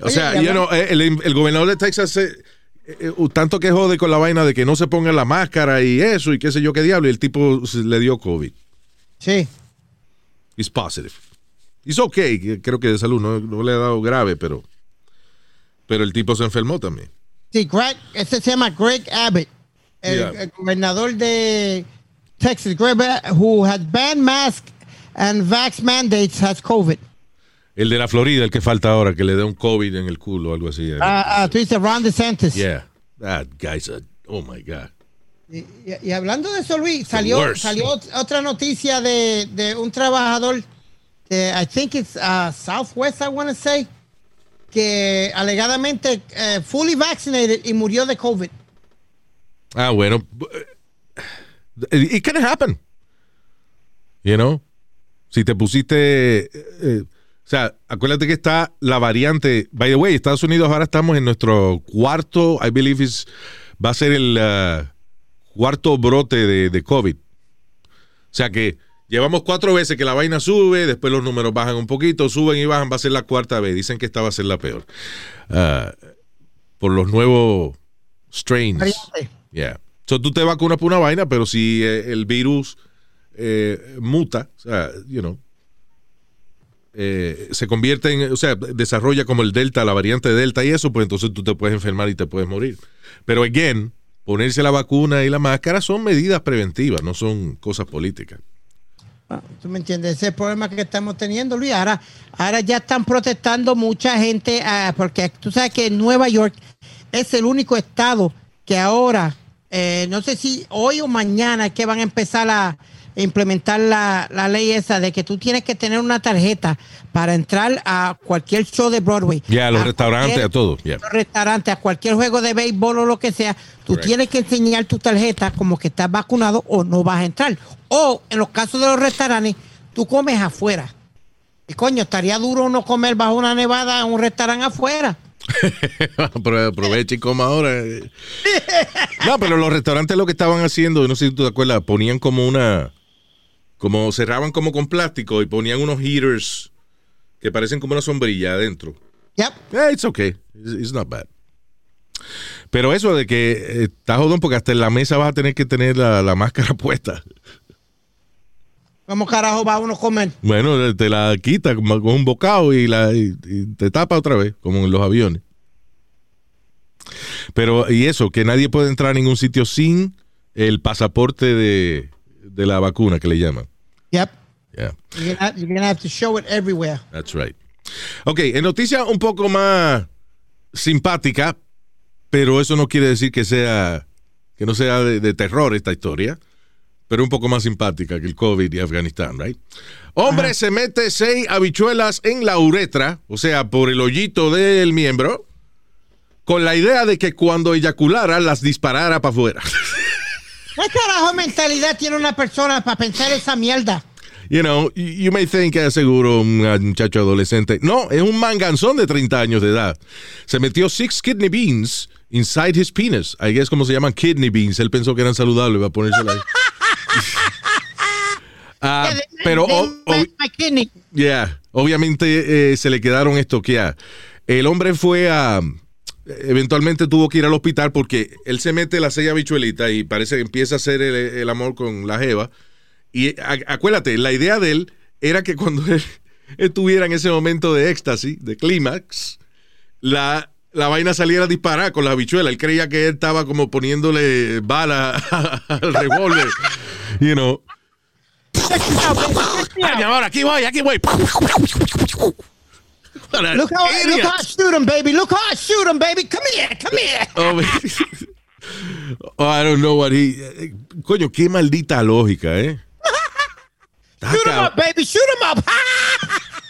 O Oye, sea, y you know, eh, el, el gobernador de Texas eh, eh, tanto que jode con la vaina de que no se ponga la máscara y eso y qué sé yo qué diablo. Y el tipo le dio COVID. Sí. It's positive. It's okay, creo que de salud no, no le ha dado grave, pero. Pero el tipo se enfermó también. Sí, Greg, ese se llama Greg Abbott, el, gobernador de Texas, Greg Abbott, who has banned masks and vax mandates, has COVID. El de la Florida, el que falta ahora, que le dé un COVID en el culo o algo así. Ah, ah, tú dices Ron DeSantis. Yeah. That guy's a. Oh my God. Y, y- y hablando de eso, Luis, salió, salió ot- otra noticia de, de un trabajador, de, I think it's uh, Southwest, I want to say, que alegadamente eh, fully vaccinated y murió de COVID. Ah, bueno. It can happen. You know? Si te pusiste. eh, eh, o sea, acuérdate que está la variante. By the way, Estados Unidos ahora estamos en nuestro cuarto, I believe is, va a ser el uh, cuarto brote de, COVID. O sea que llevamos cuatro veces que la vaina sube, después los números bajan un poquito, suben y bajan, va a ser la cuarta vez. Dicen que esta va a ser la peor. Ah, por los nuevos strains. Variante. Yeah. So tú te vacunas por una vaina, pero si eh, el virus eh, muta, o sea, you know, eh, se convierte en, o sea, desarrolla como el delta, la variante delta y eso, pues entonces tú te puedes enfermar y te puedes morir. Pero again, ponerse la vacuna y la máscara son medidas preventivas, no son cosas políticas. Ah, ¿Tú me entiendes? Ese es el problema que estamos teniendo, Luis. Ahora, ahora ya están protestando mucha gente, ah, porque tú sabes que Nueva York es el único estado que ahora, eh, no sé si hoy o mañana es que van a empezar a, implementar la, la ley esa de que tú tienes que tener una tarjeta para entrar a cualquier show de Broadway. Ya, a los A restaurantes, a todo. ya. los restaurantes, a cualquier juego de béisbol o lo que sea, tú Correct. tienes que enseñar tu tarjeta como que estás vacunado o no vas a entrar. O en los casos de los restaurantes, tú comes afuera. Y coño, estaría duro no comer bajo una nevada en un restaurante afuera. [laughs] Aprovecha y coma ahora. No, pero los restaurantes lo que estaban haciendo, no sé si tú te acuerdas, ponían como una. Como cerraban como con plástico y ponían unos heaters que parecen como una sombrilla adentro. Yep. Eh, it's okay. It's, it's not bad. Pero eso de que eh, está jodón porque hasta en la mesa vas a tener que tener la, la máscara [laughs] puesta. ¿Cómo carajo va uno a comer? Bueno, te la quita con un bocado y, la, y- y te tapa otra vez, como en los aviones. Pero, y eso, que nadie puede entrar a ningún sitio sin el pasaporte de, de la vacuna que le llaman. Yep. Yeah, You're gonna, you're gonna have to show it everywhere. that's right. Ok, en noticia un poco más simpática, pero eso no quiere decir que sea, que no sea de, de terror esta historia, pero un poco más simpática que el COVID y Afganistán, right? Hombre se mete seis habichuelas en la uretra, o sea, por el hoyito del miembro, con la idea de que cuando eyaculara las disparara para afuera. [laughs] ¿Qué carajo mentalidad tiene una persona para pensar esa mierda? You know, you may think que seguro un ah, muchacho adolescente. No, es un manganzón de 30 años de edad. Se metió six kidney beans inside his penis. Ahí es como se llaman kidney beans. Él pensó que eran saludables, va a ponérsela ahí. [laughs] [laughs] Ah, pero, o- yeah, obviamente eh, se le quedaron estoqueadas. El hombre fue a. Eventualmente tuvo que ir al hospital porque él se mete la sella bichuelita y parece que empieza a hacer el, el amor con la jeva. Y a- acuérdate, la idea de él era que cuando [laughs] él estuviera en ese momento de éxtasis, de clímax, la, la vaina saliera a disparar con la habichuela. Él creía que él estaba como poniéndole bala [laughs] al revólver. You know. Ay, mi amor, aquí voy, aquí voy. Look how, look idiot. how I shoot him, baby. Look how I shoot him, baby. Come here, come here. Oh, [laughs] oh, I don't know what he. Coño, qué maldita lógica, ¿eh? [laughs] Shoot him up, baby. Shoot him up.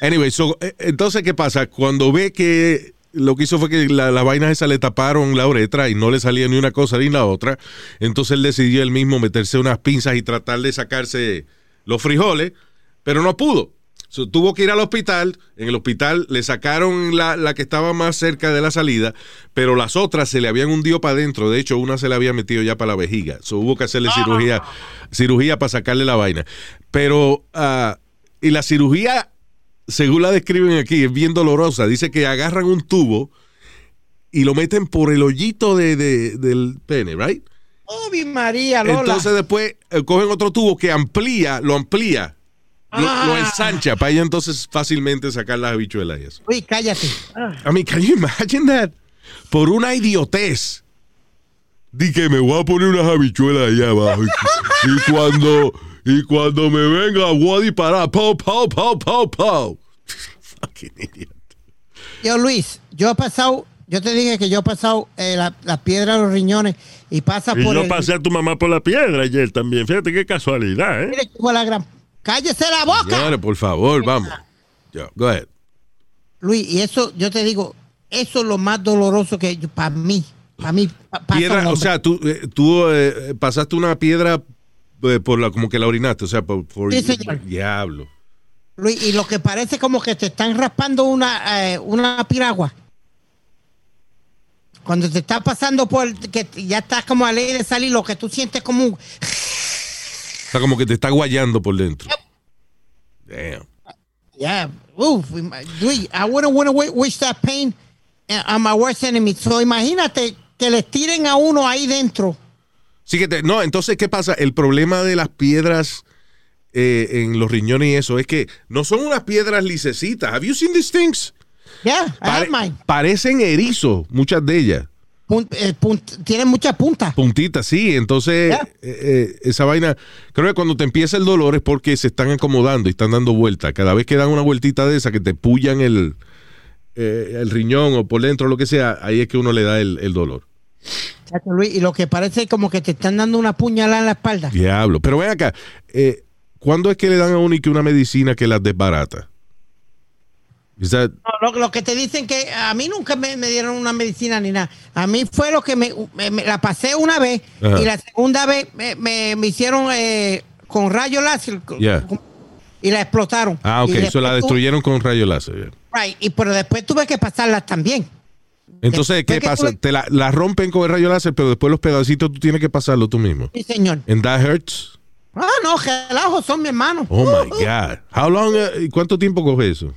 Anyway, so, eh, entonces, ¿qué pasa? Cuando ve que lo que hizo fue que la, la vaina esa le taparon la uretra y no le salía ni una cosa ni la otra, entonces él decidió él mismo meterse unas pinzas y tratar de sacarse los frijoles, pero no pudo. Tuvo que ir al hospital. En el hospital le sacaron la, la que estaba más cerca de la salida, pero las otras se le habían hundido para adentro. De hecho, una se le había metido ya para la vejiga. So, hubo que hacerle cirugía, cirugía para sacarle la vaina. Pero, ah, y la cirugía, según la describen aquí, es bien dolorosa. Dice que agarran un tubo y lo meten por el hoyito de, de- del pene, ¿right? Oh, mi María, Lola. Entonces después eh, cogen otro tubo que amplía, lo amplía, lo, Ah. lo ensancha para ella entonces fácilmente sacar las habichuelas y eso. Uy, cállate. I mean, can you imagine that? Por una idiotez. Di que me voy a poner unas habichuelas allá abajo. Y, y cuando, y cuando me venga, voy a disparar. Pow, pow, pow, pow, pow. Fucking idiot. Yo, Luis, yo he pasado, yo te dije que yo he pasado eh, la, la piedra de los riñones y pasa Y por yo el... pasé a tu mamá por la piedra ayer también. Fíjate qué casualidad, ¿eh? Mire, hijo de la gran... ¡Cállese la boca! Señores, por favor, vamos. Yo, go ahead. Luis, y eso, yo te digo, eso es lo más doloroso que para mí, para mí, pa- Piedra, o sea, tú, eh, tú eh, pasaste una piedra por la, como que la orinaste, o sea, por, por- Sí, señor. diablo. Luis, y lo que parece como que te están raspando una, eh, una piragua. Cuando te está pasando por, que ya estás como a ley de salir, lo que tú sientes como un... O sea, como que te está guayando por dentro. Damn. Yeah, oof, Luis, I wouldn't want to wish that pain uh, on my worst enemy. So imagínate que les tiren a uno ahí dentro. Sí que te- no, entonces, ¿qué pasa? El problema de las piedras eh, en los riñones y eso es que no son unas piedras licecitas. Have you seen these things? Yeah, I have mine. parecen erizos, muchas de ellas. Eh, tienen muchas puntas. Puntitas, sí. Entonces, eh, eh, esa vaina, creo que cuando te empieza el dolor es porque se están acomodando y están dando vueltas. Cada vez que dan una vueltita de esa, que te pullan el, el riñón o por dentro, lo que sea, ahí es que uno le da el, el dolor. Chacho, Luis, y lo que parece como que te están dando una puñalada en la espalda. Diablo. Pero ven acá, eh, ¿cuándo es que le dan a uno que una medicina que las desbarata? That- No, Lo, lo que te dicen que a mí nunca me, me dieron una medicina ni nada. A mí fue lo que me, me- me la pasé una vez y la segunda vez me, hicieron eh, con rayo láser Yeah. y la explotaron. ah, ok, eso la destruyeron con rayo láser. yeah. right, y pero después tuve que pasarla también. Entonces, ¿qué pasa? Te la, la rompen con el rayo láser, pero después los pedacitos tú tienes que pasarlo tú mismo. Sí, señor. And that hurts? Ah, no, relajo, son mi hermano. Oh my Uh, uh. God. How long, uh, y ¿Cuánto tiempo coge eso?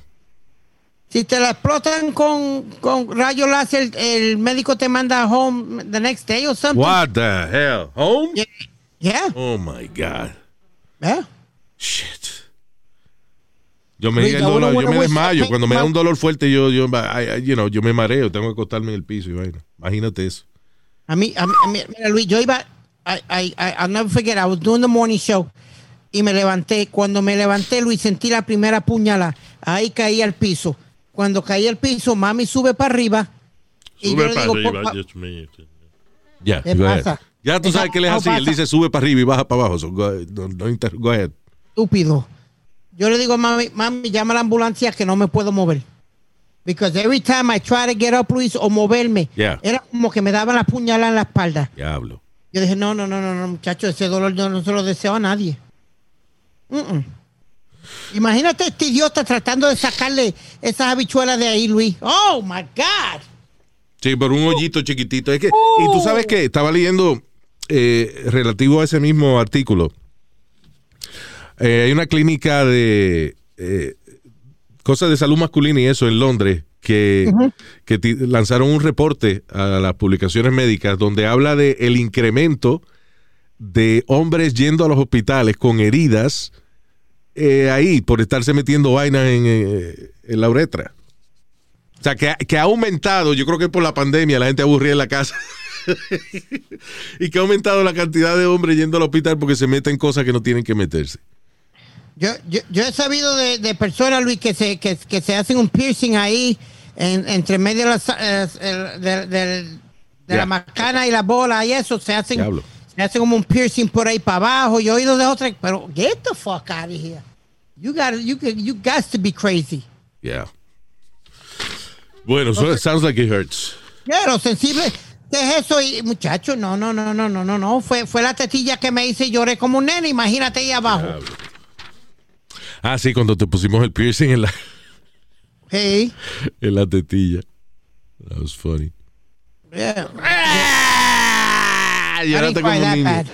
Si te la explotan con, con rayo láser, el médico te manda home the next day or something. What the hell? Home? Yeah. Yeah. Oh my God. yeah. Shit. Yo me, Luis, el I dolor, yo me desmayo. Cuando me da un dolor fuerte, yo, yo, I- I- you know, yo me mareo. Tengo que acostarme en el piso y vaina. Imagínate eso. A mí, a mí, a mí- mira, Luis, yo iba, I, I, I'll never forget, I was doing the morning show y me levanté. Cuando me levanté, Luis, sentí la primera puñalada. Ahí caí al piso. Cuando caí al piso, mami sube para arriba. Y Sube le para digo, arriba, "Por fa- Dios mío. Ya. Ya tú sabes que él es así. Él dice sube para arriba y baja para abajo. So go, no- no go ahead. estúpido. Yo le digo, mami, mami, llama a la ambulancia que no me puedo mover. Because every time I try to get up, Luis, o moverme, Yeah. era como que me daban la puñalada en la espalda. Diablo. Yo dije, no, no, no, no, no, muchacho, ese dolor yo no se lo deseo a nadie. Mm-mm. Imagínate este idiota tratando de sacarle esas habichuelas de ahí, Luis. Oh, my God. Sí, por un hoyito chiquitito. Es que, y tú sabes que estaba leyendo eh, relativo a ese mismo artículo. Eh, hay una clínica de eh, cosas de salud masculina y eso en Londres que, lanzaron un reporte a las publicaciones médicas donde habla de el incremento de hombres yendo a los hospitales con heridas eh, ahí por estarse metiendo vainas en, eh, en la uretra. O sea, que, que ha aumentado, yo creo que por la pandemia la gente aburría en la casa. [laughs] y que ha aumentado la cantidad de hombres yendo al hospital porque se meten cosas que no tienen que meterse. Yo, yo, yo he sabido de, de personas, Luis, que se, que, que se hacen un piercing ahí en- entre medio de, las, eh, el- de, la macana y la bola y eso. Se hacen, Diablo. se hacen como un piercing por ahí para abajo. Yo he oído de otra, pero get the fuck out of here. You got, you, you got to be crazy. Yeah. Bueno, so it sounds like it hurts. Ya, lo sensible. ¿Qué es eso? Y, muchacho, no, no, no, no, no, no, no. Fue, fue la tetilla que me hice y lloré como un nene. Imagínate ahí abajo. Ah, sí, cuando te pusimos el piercing en la, Hey. [laughs] en la tetilla. That was funny. Yeah. Ah, lloraste como un niño.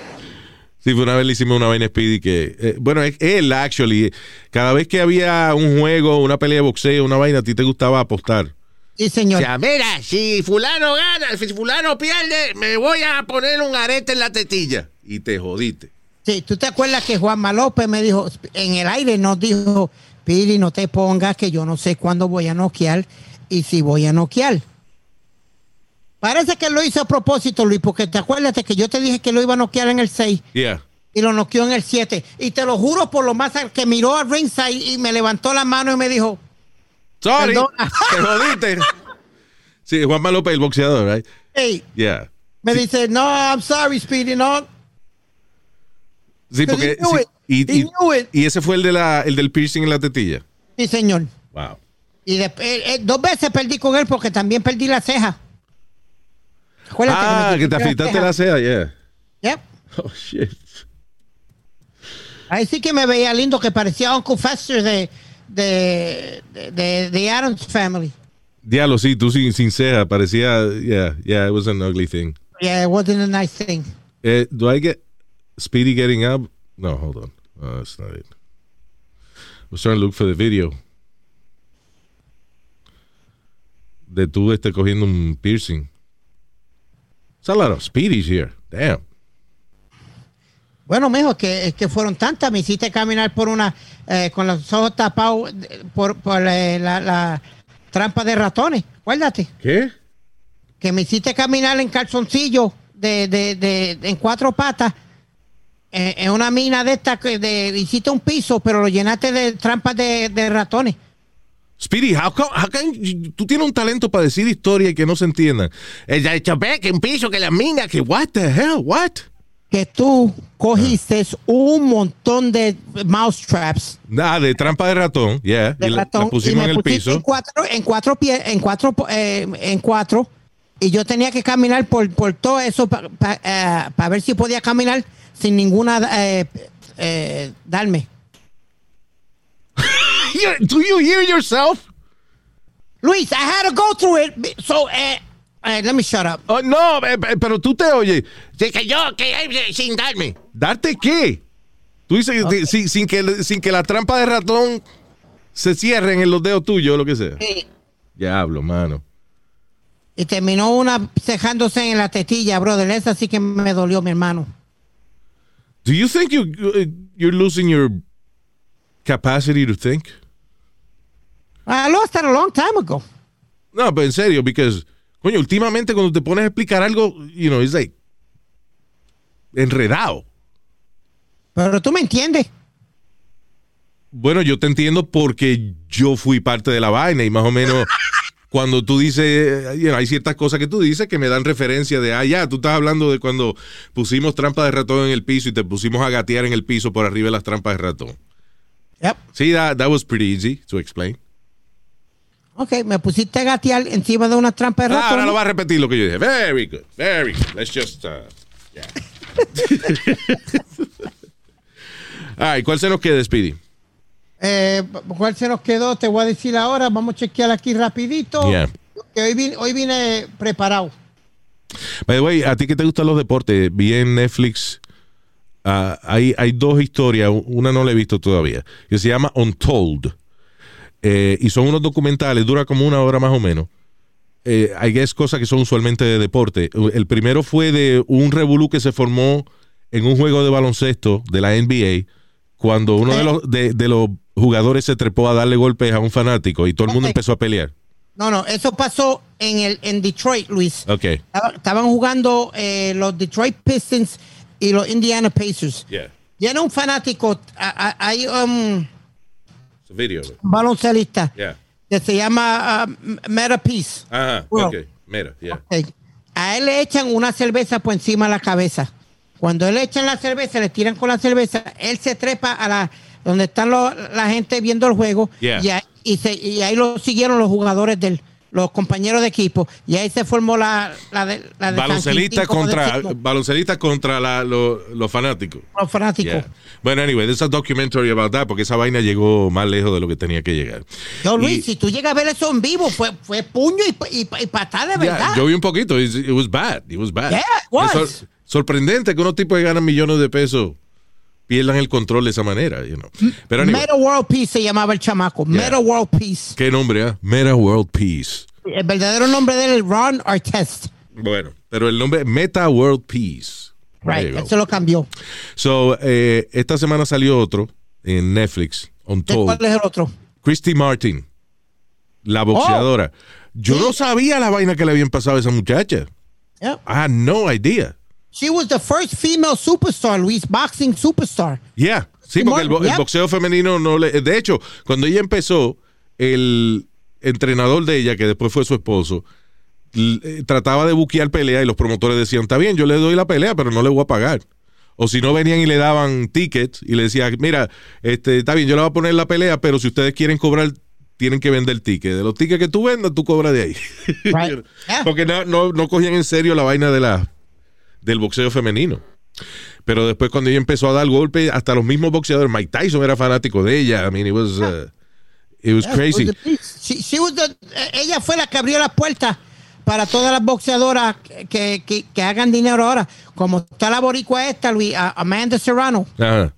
Sí, fue una vez le hicimos una vaina Speedy que, eh, bueno, él, actually, cada vez que había un juego, una pelea de boxeo, una vaina, a ti te gustaba apostar. Sí, señor. O sea, mira, si fulano gana, si fulano pierde, me voy a poner un arete en la tetilla. Y te jodiste. Sí, ¿tú te acuerdas que Juanma López me dijo, en el aire nos dijo, Piri, no te pongas que yo no sé cuándo voy a noquear y si voy a noquear? Parece que lo hizo a propósito, Luis, porque te acuerdas que yo te dije que lo iba a noquear en el 6 Yeah. y lo noqueó en el 7. Y te lo juro por lo más que miró a ringside y me levantó la mano y me dijo, Sorry. Perdona. [laughs] Te jodiste. Sí, Juanma López, el boxeador, right? hey, Yeah. me dice, no, I'm sorry, Speedy, no. Sí, porque. sí, y, y- ese fue el, de la, el del piercing en la tetilla. Sí, señor. Wow. Y después, eh, eh, dos veces perdí con él porque también perdí la ceja. Acuérdate Ah, que te afeitaste la ceja, yeah. Yep. Oh, shit. Ahí sí que me veía lindo, que parecía Uncle Fester de, de, de, de, de Adams Family. Diablo, sí, tú sin, sin ceja, parecía. Yeah, yeah, it was an ugly thing. Yeah, it wasn't a nice thing. Eh, do I get Speedy getting up? No, hold on. Uh, that's not it. I was trying to look for the video. De tú este cogiendo un piercing. There's a lot of Speedies here. Damn. Bueno, mijo, es que, es que fueron tantas. Me hiciste caminar por una, eh, con los ojos tapados eh, por, por eh, la, la trampa de ratones. Acuérdate. ¿Qué? que me hiciste caminar en calzoncillo de, de, de, en cuatro patas eh, en una mina de esta que de, hiciste un piso pero lo llenaste de trampas de, de ratones Speedy, how come, how come- tú tienes un talento para decir historia y que no se entiendan. Ella ha dicho, ve, que un piso, que la mina, que what the hell, what? que tú cogiste un montón de mouse traps Ah, de trampa de ratón, yeah. de y la, la ratón y pusimos me en el piso. en cuatro, en cuatro pies, en cuatro, eh, en cuatro, y yo tenía que caminar por, por todo eso para ver si podía caminar sin ninguna eh, eh, darme. [laughs] Do you hear yourself? Luis, I had to go through it. So, eh, eh, let me shut up. Oh, no, eh, pero tú te oyes. Sí, que yo, que eh, sin darme. ¿Darte qué? Tú dices sin, sin que, sin que la trampa de ratón se cierren en los dedos tuyos o lo que sea. Sí. Diablo, mano. Y terminó una cejándose en la tetilla, brother. Esa sí que me dolió, mi hermano. Do you think you, uh, you're losing your capacity to think? I lost that a long time ago. No, pero en serio, because, coño, últimamente cuando te pones a explicar algo, you know, it's like enredado. Pero tú me entiendes. Bueno, yo te entiendo porque yo fui parte de la vaina y más o menos cuando tú dices, you know, hay ciertas cosas que tú dices que me dan referencia de, ah, ya, tú estás hablando de cuando pusimos trampas de ratón en el piso y te pusimos a gatear en el piso por arriba de las trampas de ratón. Yep. Sí, that, that was pretty easy to explain. Ok, me pusiste a gatear encima de una trampa de Ah, ratón. ahora lo va a repetir lo que yo dije. Very good, very good. Let's just, uh, yeah. [laughs] All right, ¿cuál se nos queda, Speedy? Eh, ¿Cuál se nos quedó? Te voy a decir ahora. Vamos a chequear aquí rapidito. Yeah. Que hoy vine, hoy vine preparado. By the way, a ti que te gustan los deportes, vi en Netflix, ah, hay, hay dos historias, una no la he visto todavía, que se llama Untold. Eh, y son unos documentales, dura como una hora más o menos. Eh, hay guess cosas que son usualmente de deporte. El primero fue de un revolú que se formó en un juego de baloncesto de la NBA, cuando uno de los, de, de los jugadores se trepó a darle golpes a un fanático y todo el mundo empezó a pelear. No, no, eso pasó en el en Detroit, Luis. Ok. Estaba- Estaban jugando eh, los Detroit Pistons y los Indiana Pacers. Yeah. Y era un fanático, hay um, un baloncelista Yeah. que se llama uh, Meta Peace. Ajá, Well, ok. Mira, yeah. A él le echan una cerveza por encima de la cabeza. Cuando él le echan la cerveza, le tiran con la cerveza, él se trepa a la donde están los- la gente viendo el juego Yeah. y, ahí, y se- y ahí lo siguieron los jugadores del los compañeros de equipo y ahí se formó la, la de la de baloncelista contra baloncelista contra la- lo- los fanáticos. los fanáticos. Yeah. Bueno, anyway, there's a documentary about that porque esa vaina llegó más lejos de lo que tenía que llegar. Yo, Luis, Y- si tú llegas a ver eso en vivo, fue, fue puño y, y, y patada de Yeah, verdad. yo vi un poquito. It, it was bad. It was bad. Yeah, it was. Sorprendente que unos tipos que ganan millones de pesos pierdan el control de esa manera. You know. Pero anyway, Meta World Peace se llamaba el chamaco. Meta World Peace. ¿qué nombre? ah? Meta World Peace. El verdadero nombre de él es Ron Artest. Bueno, pero el nombre Meta World Peace. Right, go. eso lo cambió. So, eh, esta semana salió otro en Netflix, ¿De Untold. ¿Cuál es el otro? Christy Martin, la boxeadora. Yo Sí. no sabía la vaina que le habían pasado a esa muchacha. Yeah. I had no idea. She was the first female superstar, Luis, boxing superstar. Yeah. Sí, porque el, bo- el boxeo femenino no le. De hecho, cuando ella empezó, el entrenador de ella, que después fue su esposo, eh, trataba de buquear pelea y los promotores decían: Está bien, yo le doy la pelea, pero no le voy a pagar. O si no, venían y le daban tickets y le decían: Mira, este, está bien, yo le voy a poner la pelea, pero si ustedes quieren cobrar, tienen que vender tickets. De los tickets que tú vendas, tú cobras de ahí. [laughs] Right. Yeah. Porque no, no, no cogían en serio la vaina de la, del boxeo femenino. Pero después cuando ella empezó a dar golpes, hasta los mismos boxeadores, Mike Tyson era fanático de ella. I mean, it was, uh, it was crazy. she. She- was the- eh, ella fue la que abrió las puertas para todas las boxeadoras que, que, que hagan dinero ahora. Como está la boricua esta, Luis, Amanda Serrano. Ajá.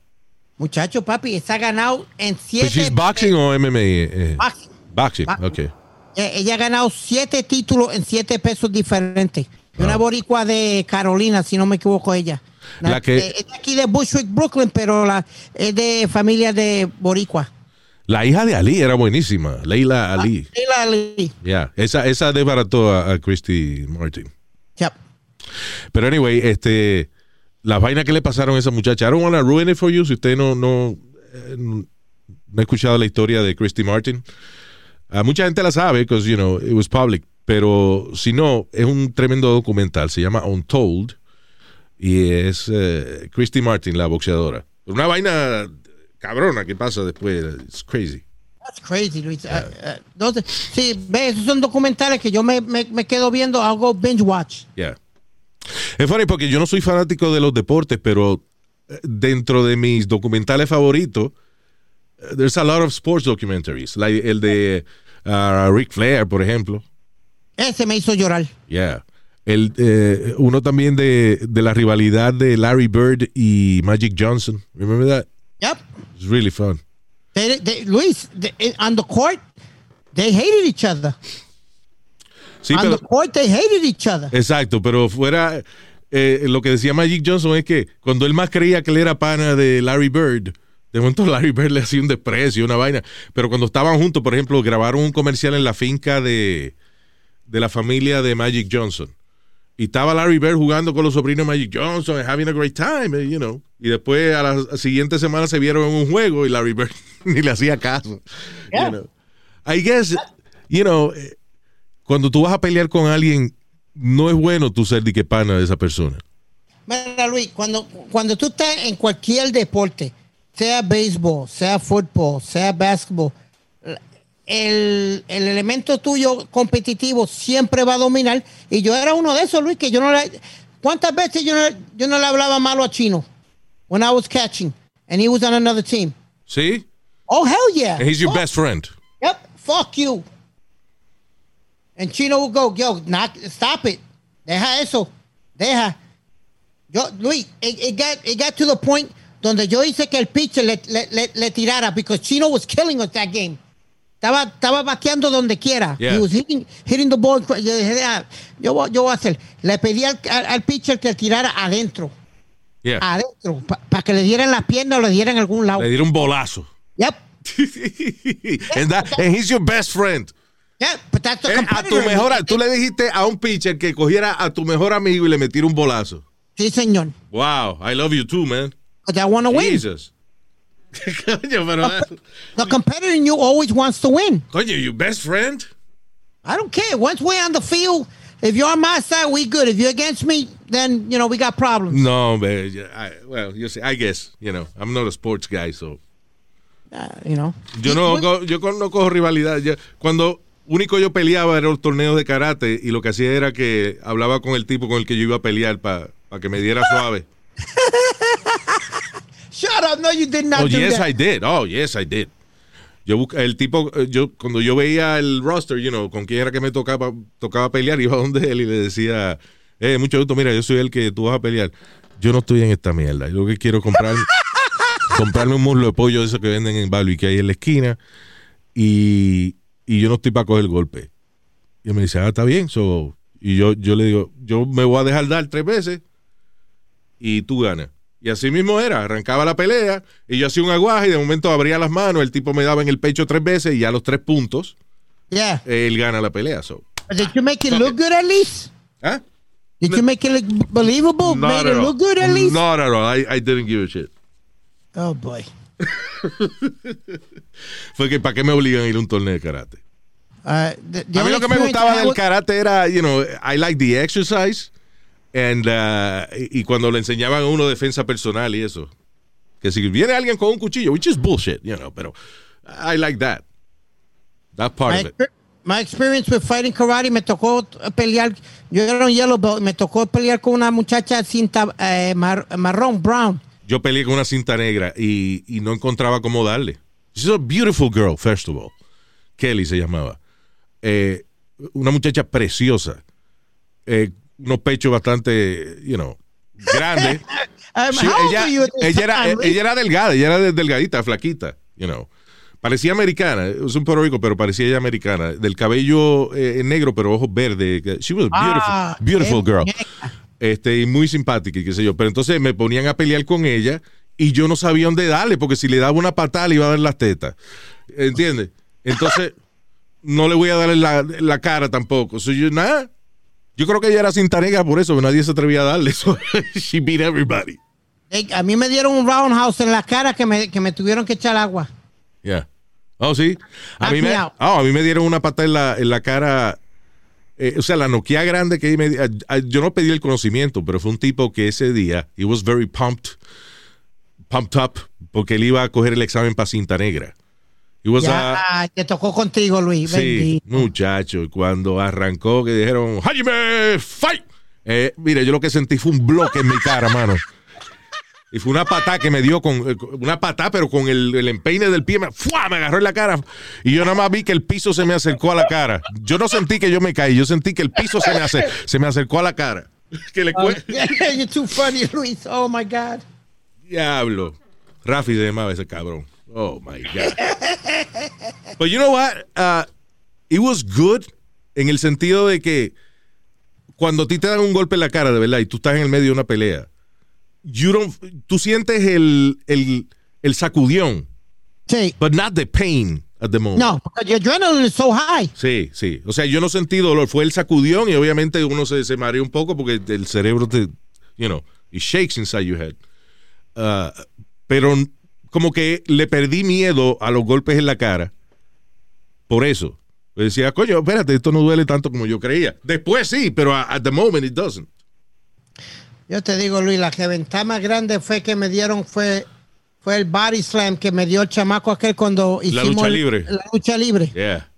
Muchacho, papi, ha ganado en siete... she's boxing o MMA? eh? Boxing. Boxing, Ba- ok. Eh, Ella ha ganado siete títulos en siete pesos diferentes. Una boricua de Carolina, si no me equivoco ella. Ah. La que- eh, es de aquí de Bushwick, Brooklyn, pero la, es de familia de boricua. La hija de Ali era buenísima, Leila Ali. Leila Ali. Yeah. Esa, esa desbarató a, a Christy Martin. Yep. Pero anyway, este, las vainas que le pasaron a esa muchacha, I don't want to ruin it for you si usted no, no, eh, no ha escuchado la historia de Christy Martin. Ah, mucha gente la sabe, because, you know, it was public. Pero si no, es un tremendo documental. Se llama Untold. Y es eh, Christy Martin, la boxeadora. Una vaina cabrona que pasa después. It's crazy. That's crazy, Luis. Uh, uh, entonces, sí, ve, esos son documentales que yo me, me, me quedo viendo, hago binge watch. Yeah. Es funny porque yo no soy fanático de los deportes, pero eh, dentro de mis documentales favoritos, eh, there's a lot of sports documentaries. Like el de uh, Ric Flair, por ejemplo. Ese me hizo llorar. Yeah. El, eh, uno también de, de la rivalidad de Larry Bird y Magic Johnson. Remember that? Yep. It's really fun. They, they, Luis, they, on the court, they hated each other. Sí, on pero, the court, they hated each other. exacto, pero fuera, eh, lo que decía Magic Johnson es que cuando él más creía que él era pana de Larry Bird, de momento [laughs] Larry Bird le hacía un desprecio, una vaina. Pero cuando estaban juntos, por ejemplo, grabaron un comercial en la finca de, de la familia de Magic Johnson. Y estaba Larry Bird jugando con los sobrinos de Magic Johnson, and having a great time, eh, you know. Y después a la siguiente semana se vieron en un juego y Larry Bird [laughs] ni le hacía caso. Yeah. You know. I guess, you know, eh, cuando tú vas a pelear con alguien, no es bueno tú ser de que pana de esa persona. Mira, Luis, cuando, cuando tú estás en cualquier deporte, sea béisbol, sea fútbol, sea básquetbol, el, el elemento tuyo competitivo siempre va a dominar. Y yo era uno de esos, Luis, que yo no le. ¿Cuántas veces yo no, yo no le hablaba malo a Chino? When I was catching, and he was on another team. ¿Sí? Oh, hell yeah. And he's your Fuck- best friend. Yep, fuck you. And Chino would go, yo, knock, stop it. Deja eso. Deja. Yo, Luis, it, it got, it got to the point donde yo hice que el pitcher le, le, le, le tirara because Chino was killing us that game. Estaba, estaba bateando donde quiera. Yeah. He was hitting, hitting the ball. Yo dije, ah, yo, voy- yo voy a hacer. Le pedí al, al, al pitcher que tirara adentro. Yeah. Adentro. Para que le dieran la pierna o le dieran a algún lado. Le dieron un bolazo. Yep. [laughs] and, that, and he's your best friend. Yeah, but that's the Eh, a tu mejor, tú le dijiste a un pitcher que cogiera a tu mejor amigo y le metiera un bolazo. Sí, señor. Wow, I love you too, man. Because I want to win. Jesus. Coño, pero, The competitor in you always wants to win. coño, your best friend? I don't care. Once we're on the field, if you're on my side, we good. If you're against me, then you know we got problems. No, man. I, well, you see, I guess, you know, I'm not a sports guy, so. Uh, you know. Yo no, yo no cojo rivalidad. Yo- cuando único yo peleaba eran los torneos de karate y lo que hacía era que hablaba con el tipo con el que yo iba a pelear para que me diera [laughs] suave. Shut up. No, you did not Oh, do yes, that. I did. Oh, yes, I did. Yo busca- el tipo, eh, yo cuando yo veía el roster, you know, con quién era que me tocaba, tocaba pelear, [laughs] iba donde él y le decía, eh, mucho gusto, mira, yo soy el que tú vas a pelear. Yo no estoy en esta mierda. Yo lo que quiero comprar, [laughs] comprarme un muslo de pollo de esos que venden en Barbie que hay en la esquina y, y yo no estoy para coger el golpe. Y él me dice, ah, está bien. So, y yo, yo le digo, yo me voy a dejar dar tres veces y tú ganas. Y así mismo era, arrancaba la pelea y yo hacía un aguaje y de momento abría las manos, el tipo me daba en el pecho tres veces y ya a los tres puntos Yeah. él gana la pelea. So. Did you make it look good at least? ¿Ah? Did you make it look believable? Not Made it look good at least? Not at all. I, I didn't give a shit. Oh boy. [laughs] Fue que ¿para qué me obligan a ir a un torneo de karate? Uh, the, the A mí lo que me gustaba del karate era, you know, I like the exercise and, uh, y cuando le enseñaban a uno defensa personal y eso. Que si viene alguien con un cuchillo, which is bullshit, you know, pero I like that. That part My, of it. my experience with fighting karate me tocó pelear. Yo era un yellow belt. Me tocó pelear con una muchacha cinta eh, mar- marrón, brown. Yo peleé con una cinta negra y, y no encontraba cómo darle. She's a beautiful girl, first of all. Kelly se llamaba. Eh, una muchacha preciosa. Eh, unos pechos bastante, you know, grandes. [laughs] Um, Sí, ella, ella era, ella era delgada, ella era de- delgadita, flaquita, you know. Parecía americana, es un Puerto Rico, pero parecía ella americana. Del cabello eh, negro, pero ojos verdes. She was a beautiful, Ah, beautiful girl. Este, y muy simpática y qué sé yo. Pero entonces me ponían a pelear con ella y yo no sabía dónde darle, porque si le daba una patada le iba a dar las tetas. ¿Entiendes? Entonces, no le voy a dar en la, la cara tampoco. So, yo, nada. Yo creo que ella era cinta negra por eso, que nadie se atrevía a darle. [laughs] So, she beat everybody. A mí me dieron un roundhouse en la cara que me, que me tuvieron que echar agua. Yeah. Oh, sí. A mí, me, oh, a mí me dieron una pata en la, en la cara eh, o sea, la Nokia grande que me, yo no pedí el conocimiento, pero fue un tipo que ese día, he was very pumped, pumped up, porque él iba a coger el examen para cinta negra. Was a- Ya, te tocó contigo, Luis. Sí, bendito. muchacho, y cuando arrancó que dijeron, Jaime, fight. Eh, mire, yo lo que sentí fue un bloque en mi cara, [laughs] mano. Y fue una patada que me dio con, eh, una patada, pero con el, el empeine del pie, me, ¡fua! me agarró en la cara. Y yo nada más vi que el piso se me acercó a la cara. Yo no sentí que yo me caí, yo sentí que el piso se me, ace- se me acercó a la cara. [laughs] Que le cue- [laughs] You're too funny, Luis. Oh my God. Diablo. Rafi se llamaba ese cabrón. Oh my God. But you know what? Uh, it was good en el sentido de que cuando a ti te dan un golpe en la cara, de verdad, y tú estás en el medio de una pelea, you don't, tú sientes el, el, el sacudión, Sí. but not the pain at the moment. No, porque your adrenaline is so high. Sí, sí. O sea, yo no sentí dolor. Fue el sacudión y obviamente uno se, se mareó un poco porque el cerebro te, you know, it shakes inside your head. Uh, pero como que le perdí miedo a los golpes en la cara. Por eso. Decía, coño, espérate, esto no duele tanto como yo creía. Después sí, pero at the moment it doesn't. Yo te digo, Luis, la que ventaja más grande fue que me dieron fue, fue el body slam que me dio el chamaco aquel cuando La hicimos lucha el- libre. La lucha libre. Yeah.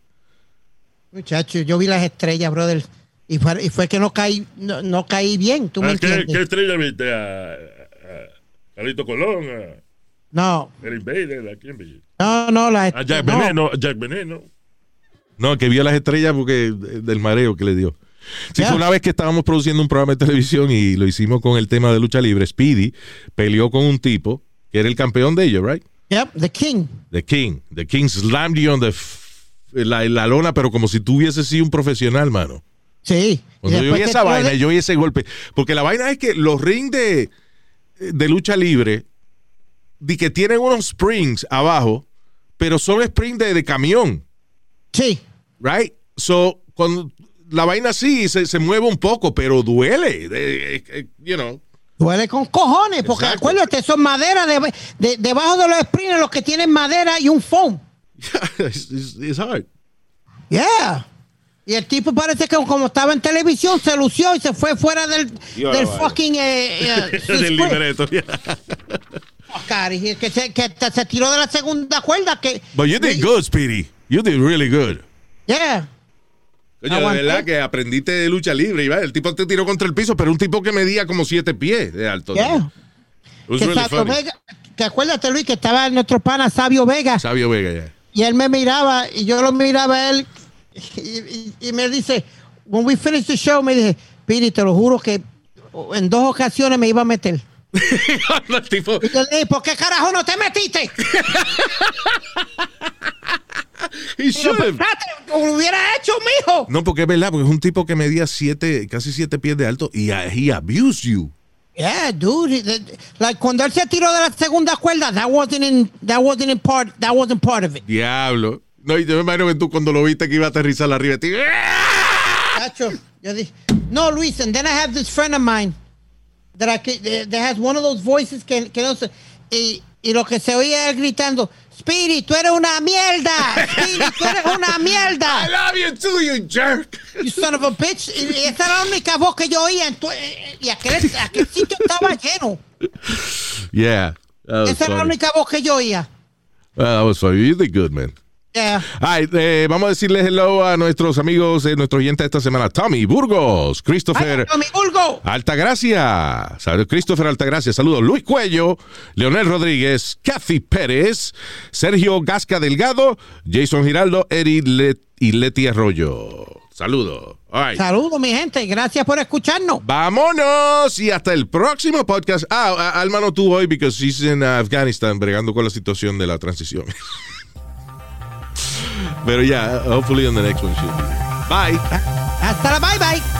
Muchacho, yo vi las estrellas, brother. Y fue, y fue que no caí, no, no caí bien, tú me Ah, ¿qué, entiendes. qué estrella viste? ¿A, a- a Carlito Colón? ¿A No, Eric Bader? ¿A quién no, no, la ¿A Jack no. Veneno? Jack Veneno. No, que vio las estrellas porque eh, del mareo que le dio. Sí, Yeah. fue una vez que estábamos produciendo un programa de televisión y lo hicimos con el tema de lucha libre. Speedy peleó con un tipo que era el campeón de ellos, right? Yep, the king. The King. The King slammed you on the la, la lona, pero como si tú hubieses sido un profesional, mano. Sí. Cuando yo vi esa vaina, de- yo vi ese golpe. Porque la vaina es que los rings de, de lucha libre, de que tienen unos springs abajo, pero son springs de, de camión, Sí. right? So, cuando la vaina sí se, se mueve un poco, pero duele. de- eh, eh, you know. Duele con cojones, porque Exacto. acuérdate, son madera, de, de- debajo de los sprints los que tienen madera y un foam. [laughs] it's, it's- it's hard. Yeah. Y el tipo parece que como estaba en televisión se lució y se fue fuera del, del fucking eh, eh, [laughs] Del libreto. Que, se, que te- se tiró de la segunda cuerda que But you did good, Speedy. You did really good. Yeah. Coño, de verdad que aprendiste de lucha libre. Iván. El tipo te tiró contra el piso, pero un tipo que medía como siete pies de alto. Yeah. Was Que, really Sabio funny. Vega, que acuérdate Luis que estaba nuestro pana Sabio Vega Sabio Vega, ya. y él me miraba y yo lo miraba a él y, y- y me dice, when we finish the show, me dije, Piri, te lo juro que en dos ocasiones me iba a meter. [laughs] el tipo, Y ¿por qué carajo no te metiste? he [laughs] Y yo, should have. "Espérate, lo hubiera hecho, mijo. No, porque es verdad, porque es un tipo que medía siete, casi siete pies de alto y uh, he abused you. Yeah, dude. Like cuando él se tiró de la segunda cuerda, that wasn't in, that wasn't in part, that wasn't part of it. Diablo. No, y yo me imagino que tú cuando lo viste que iba a aterrizar arriba de ti. Yo dije, no, Luis, and then I have this friend of mine that I can, that has one of those voices que, que no se, y, y lo que se oía él gritando, Speedy, tú eres una mierda, Speedy, tú eres una [laughs] I mierda, love you too, you jerk. you son of a bitch. Y, esa era la única voz que yo oía, en tu- eh, y aquel, aquel sitio estaba lleno. Yeah. Esa era la única voz que yo oía. Well, that was funny. You did good, man. Yeah. Ay, eh, vamos a decirle hello a nuestros amigos, eh, nuestro oyente de esta semana, Tommy Burgos, Christopher Ay, vulgo. Altagracia, Saludos, Christopher Altagracia, saludos, Luis Cuello, Leonel Rodríguez, Kathy Pérez, Sergio Gasca Delgado, Jason Giraldo, Eri Let y Leti Arroyo. Saludos. Right. Saludos, mi gente. Gracias por escucharnos. Vámonos y hasta el próximo podcast. Ah, Alma no hoy porque she's in Afghanistan bregando con la situación de la transición. [laughs] Pero yeah, hopefully on the next one she'll be there. Bye. Hasta la bye bye.